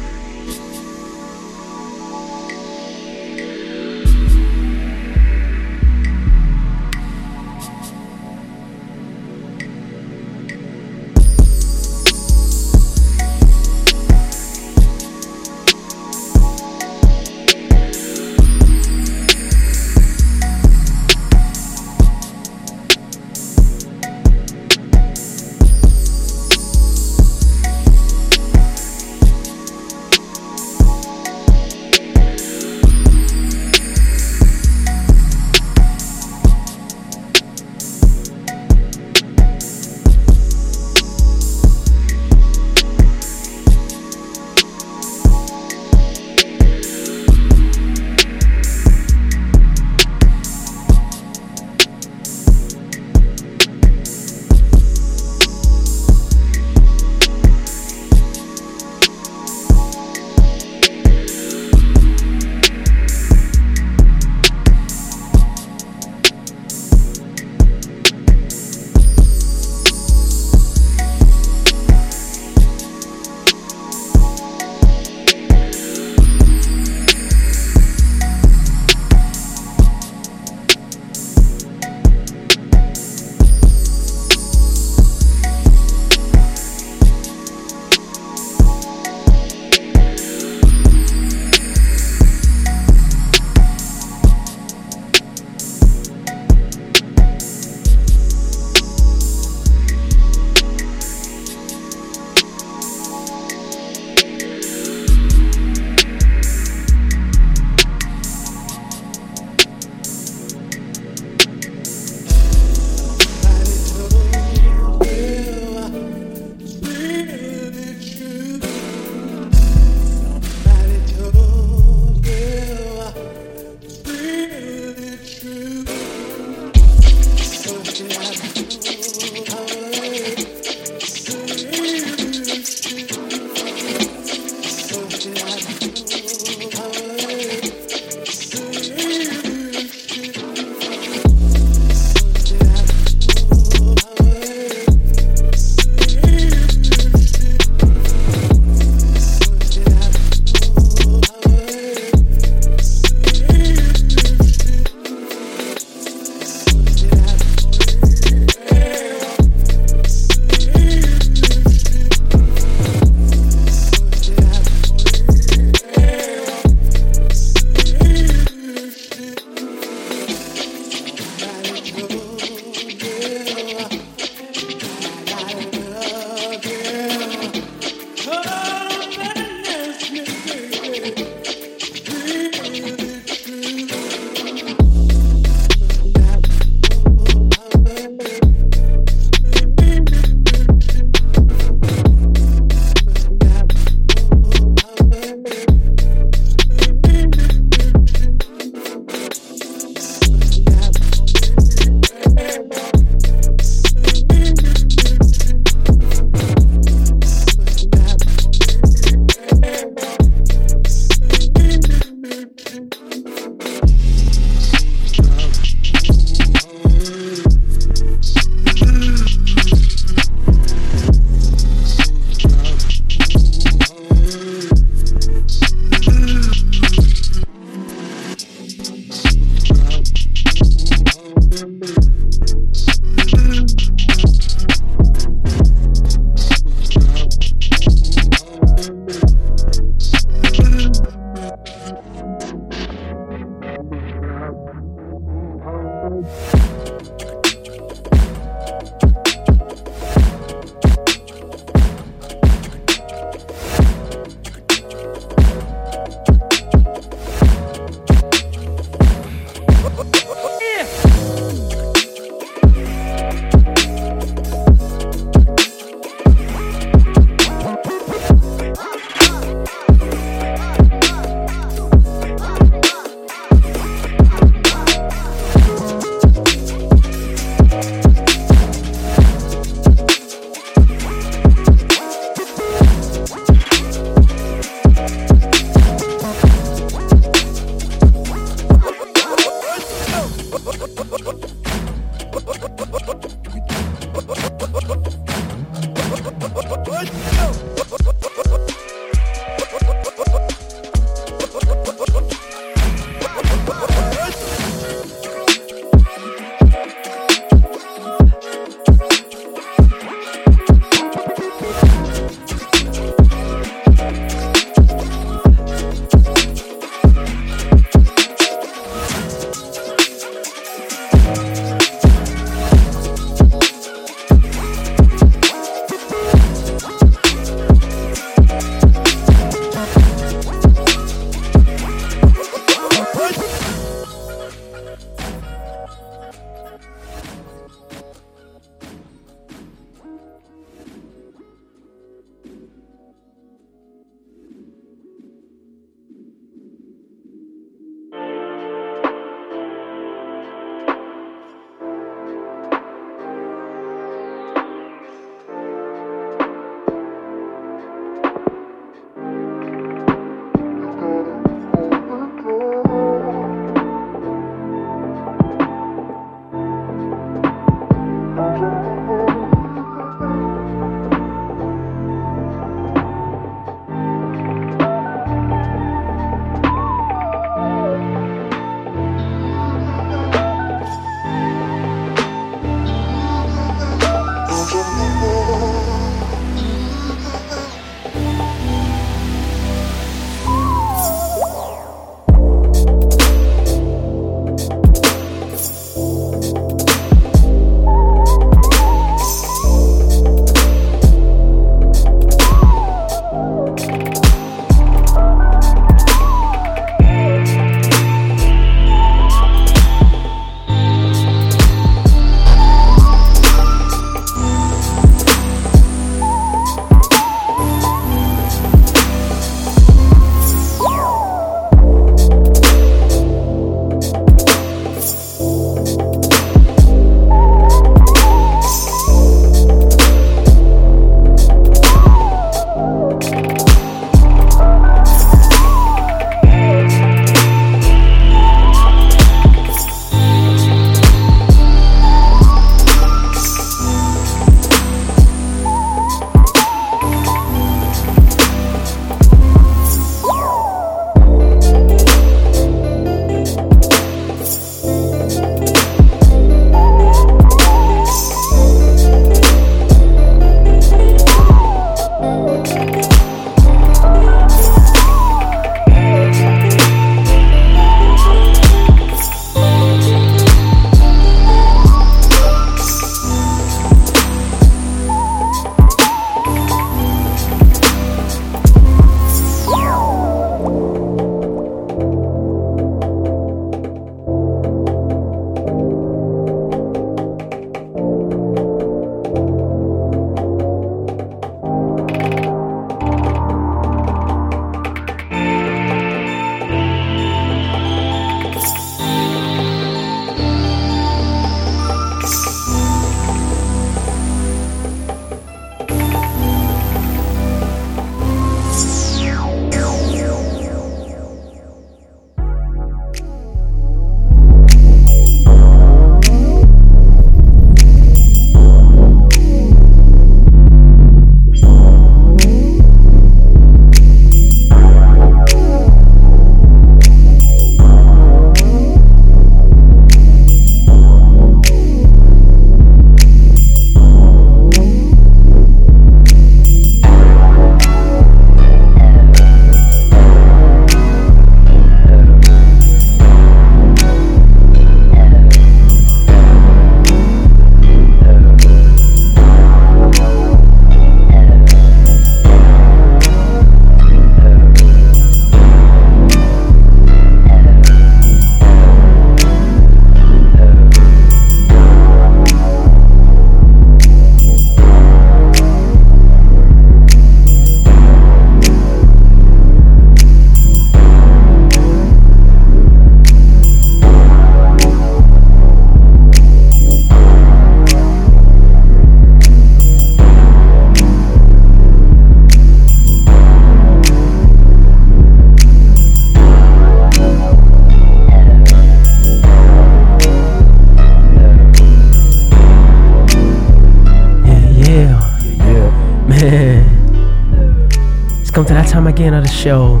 Come to that time again of the show.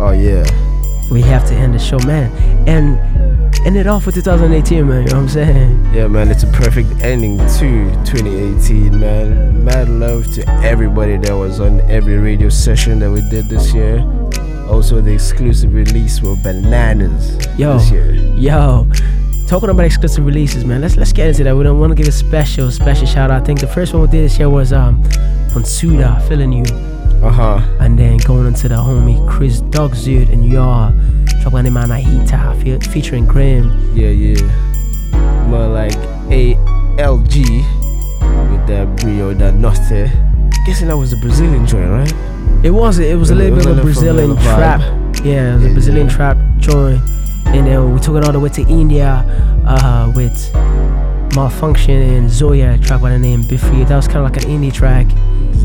Oh yeah. We have to end the show, man. And end it off with 2018, man. You know what I'm saying? Yeah, man, it's a perfect ending to 2018, man. Mad love to everybody that was on every radio session that we did this year. Also, the exclusive release were bananas Yo, this year. yo. Talking about exclusive releases, man. Let's let's get into that. We don't want to give a special, special shout out. I think the first one we did this year was um Ponsuda, feeling you. Uh huh. And then going into the homie Chris Dogzud and track by the man Ahita, fe- featuring Graham. Yeah, yeah. More like ALG with that Brio da Norte. Guessing that was a Brazilian joint, right? It was it was a little was bit of a Brazilian trap. Yeah, it was a Brazilian trap joint. And then we took it all the way to India uh, with Malfunction and Zoya, track by the name Biffy. That was kind of like an indie track.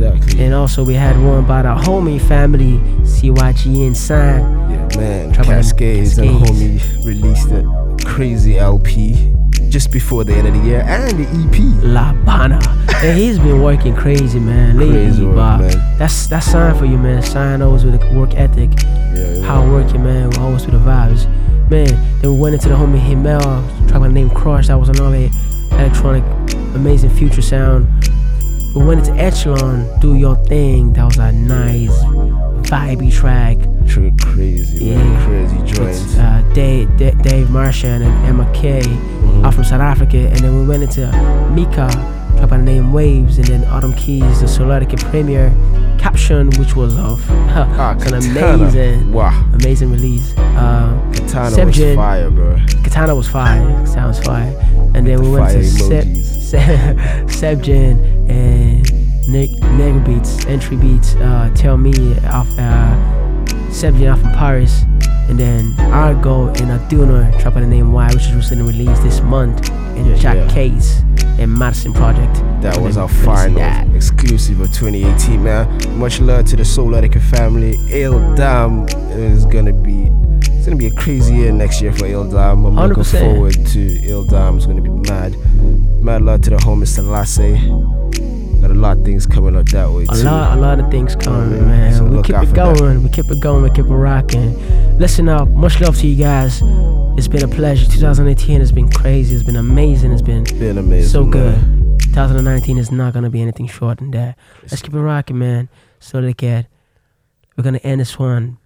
Exactly. And also we had one by the homie family, CYG Sign. Yeah, man. The Cascades and Homie released a crazy LP just before the end of the year and the EP. La Bana. and he's been working crazy, man. Lately, Crazy work, man. that's that's sign for you, man. Sign always with a work ethic. Yeah, Hard working, man. Always with the vibes. Man, then we went into the homie Himmel, track by the name Crush. That was another electronic, amazing future sound. We went into Echelon, Do Your Thing. That was a nice, vibey track. True, crazy, man. Crazy joints. Uh, Dave, Da- Dave Martian and Emma Kay, Mm-hmm. all from South Africa. And then we went into Mika, track by the name Waves, and then Autumn Keys, the Souletiquette premiere caption, which was of Ah, an amazing, Wow. amazing release. Uh, Katana was fire, bro. Katana was fire. Sounds fire. And then we went Fire to Seb, Seb, Sebgen and Nick Beats, Entry Beats, uh, Tell Me off uh, Sebgen off from Paris. And then Argo and Aduna, track by the name Y, which is recently released this month. And Yeah, Jack yeah. Case and Madison Project. That was our final exclusive of 2018, man. Much love to the Souletiquette family. Il Dam is gonna be it's gonna be a crazy year next year for Il Dam. I'm looking 100%. forward to Il Dam. It's gonna be mad. Mad love to the homie Selassie. Got a lot of things coming up that way A too. lot, a lot of things coming, man. so we keep it for that. going. We keep it going. We keep it rocking. Listen up. Much love to you guys. It's been a pleasure. 2018 has been crazy. It's been amazing. It's been Been amazing, so man. good. 2019 is not gonna be anything short than that. Let's keep it rocking, man. So they can. We're gonna end this one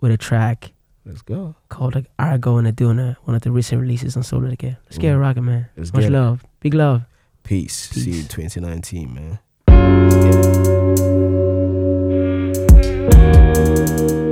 with a track Let's go. called like Argo and Aduna, one of the recent releases on Souletiquette. Let's get it Mm. rocking, man. Let's Much get it. love. Big love. Peace. See you in 2019, man. Let's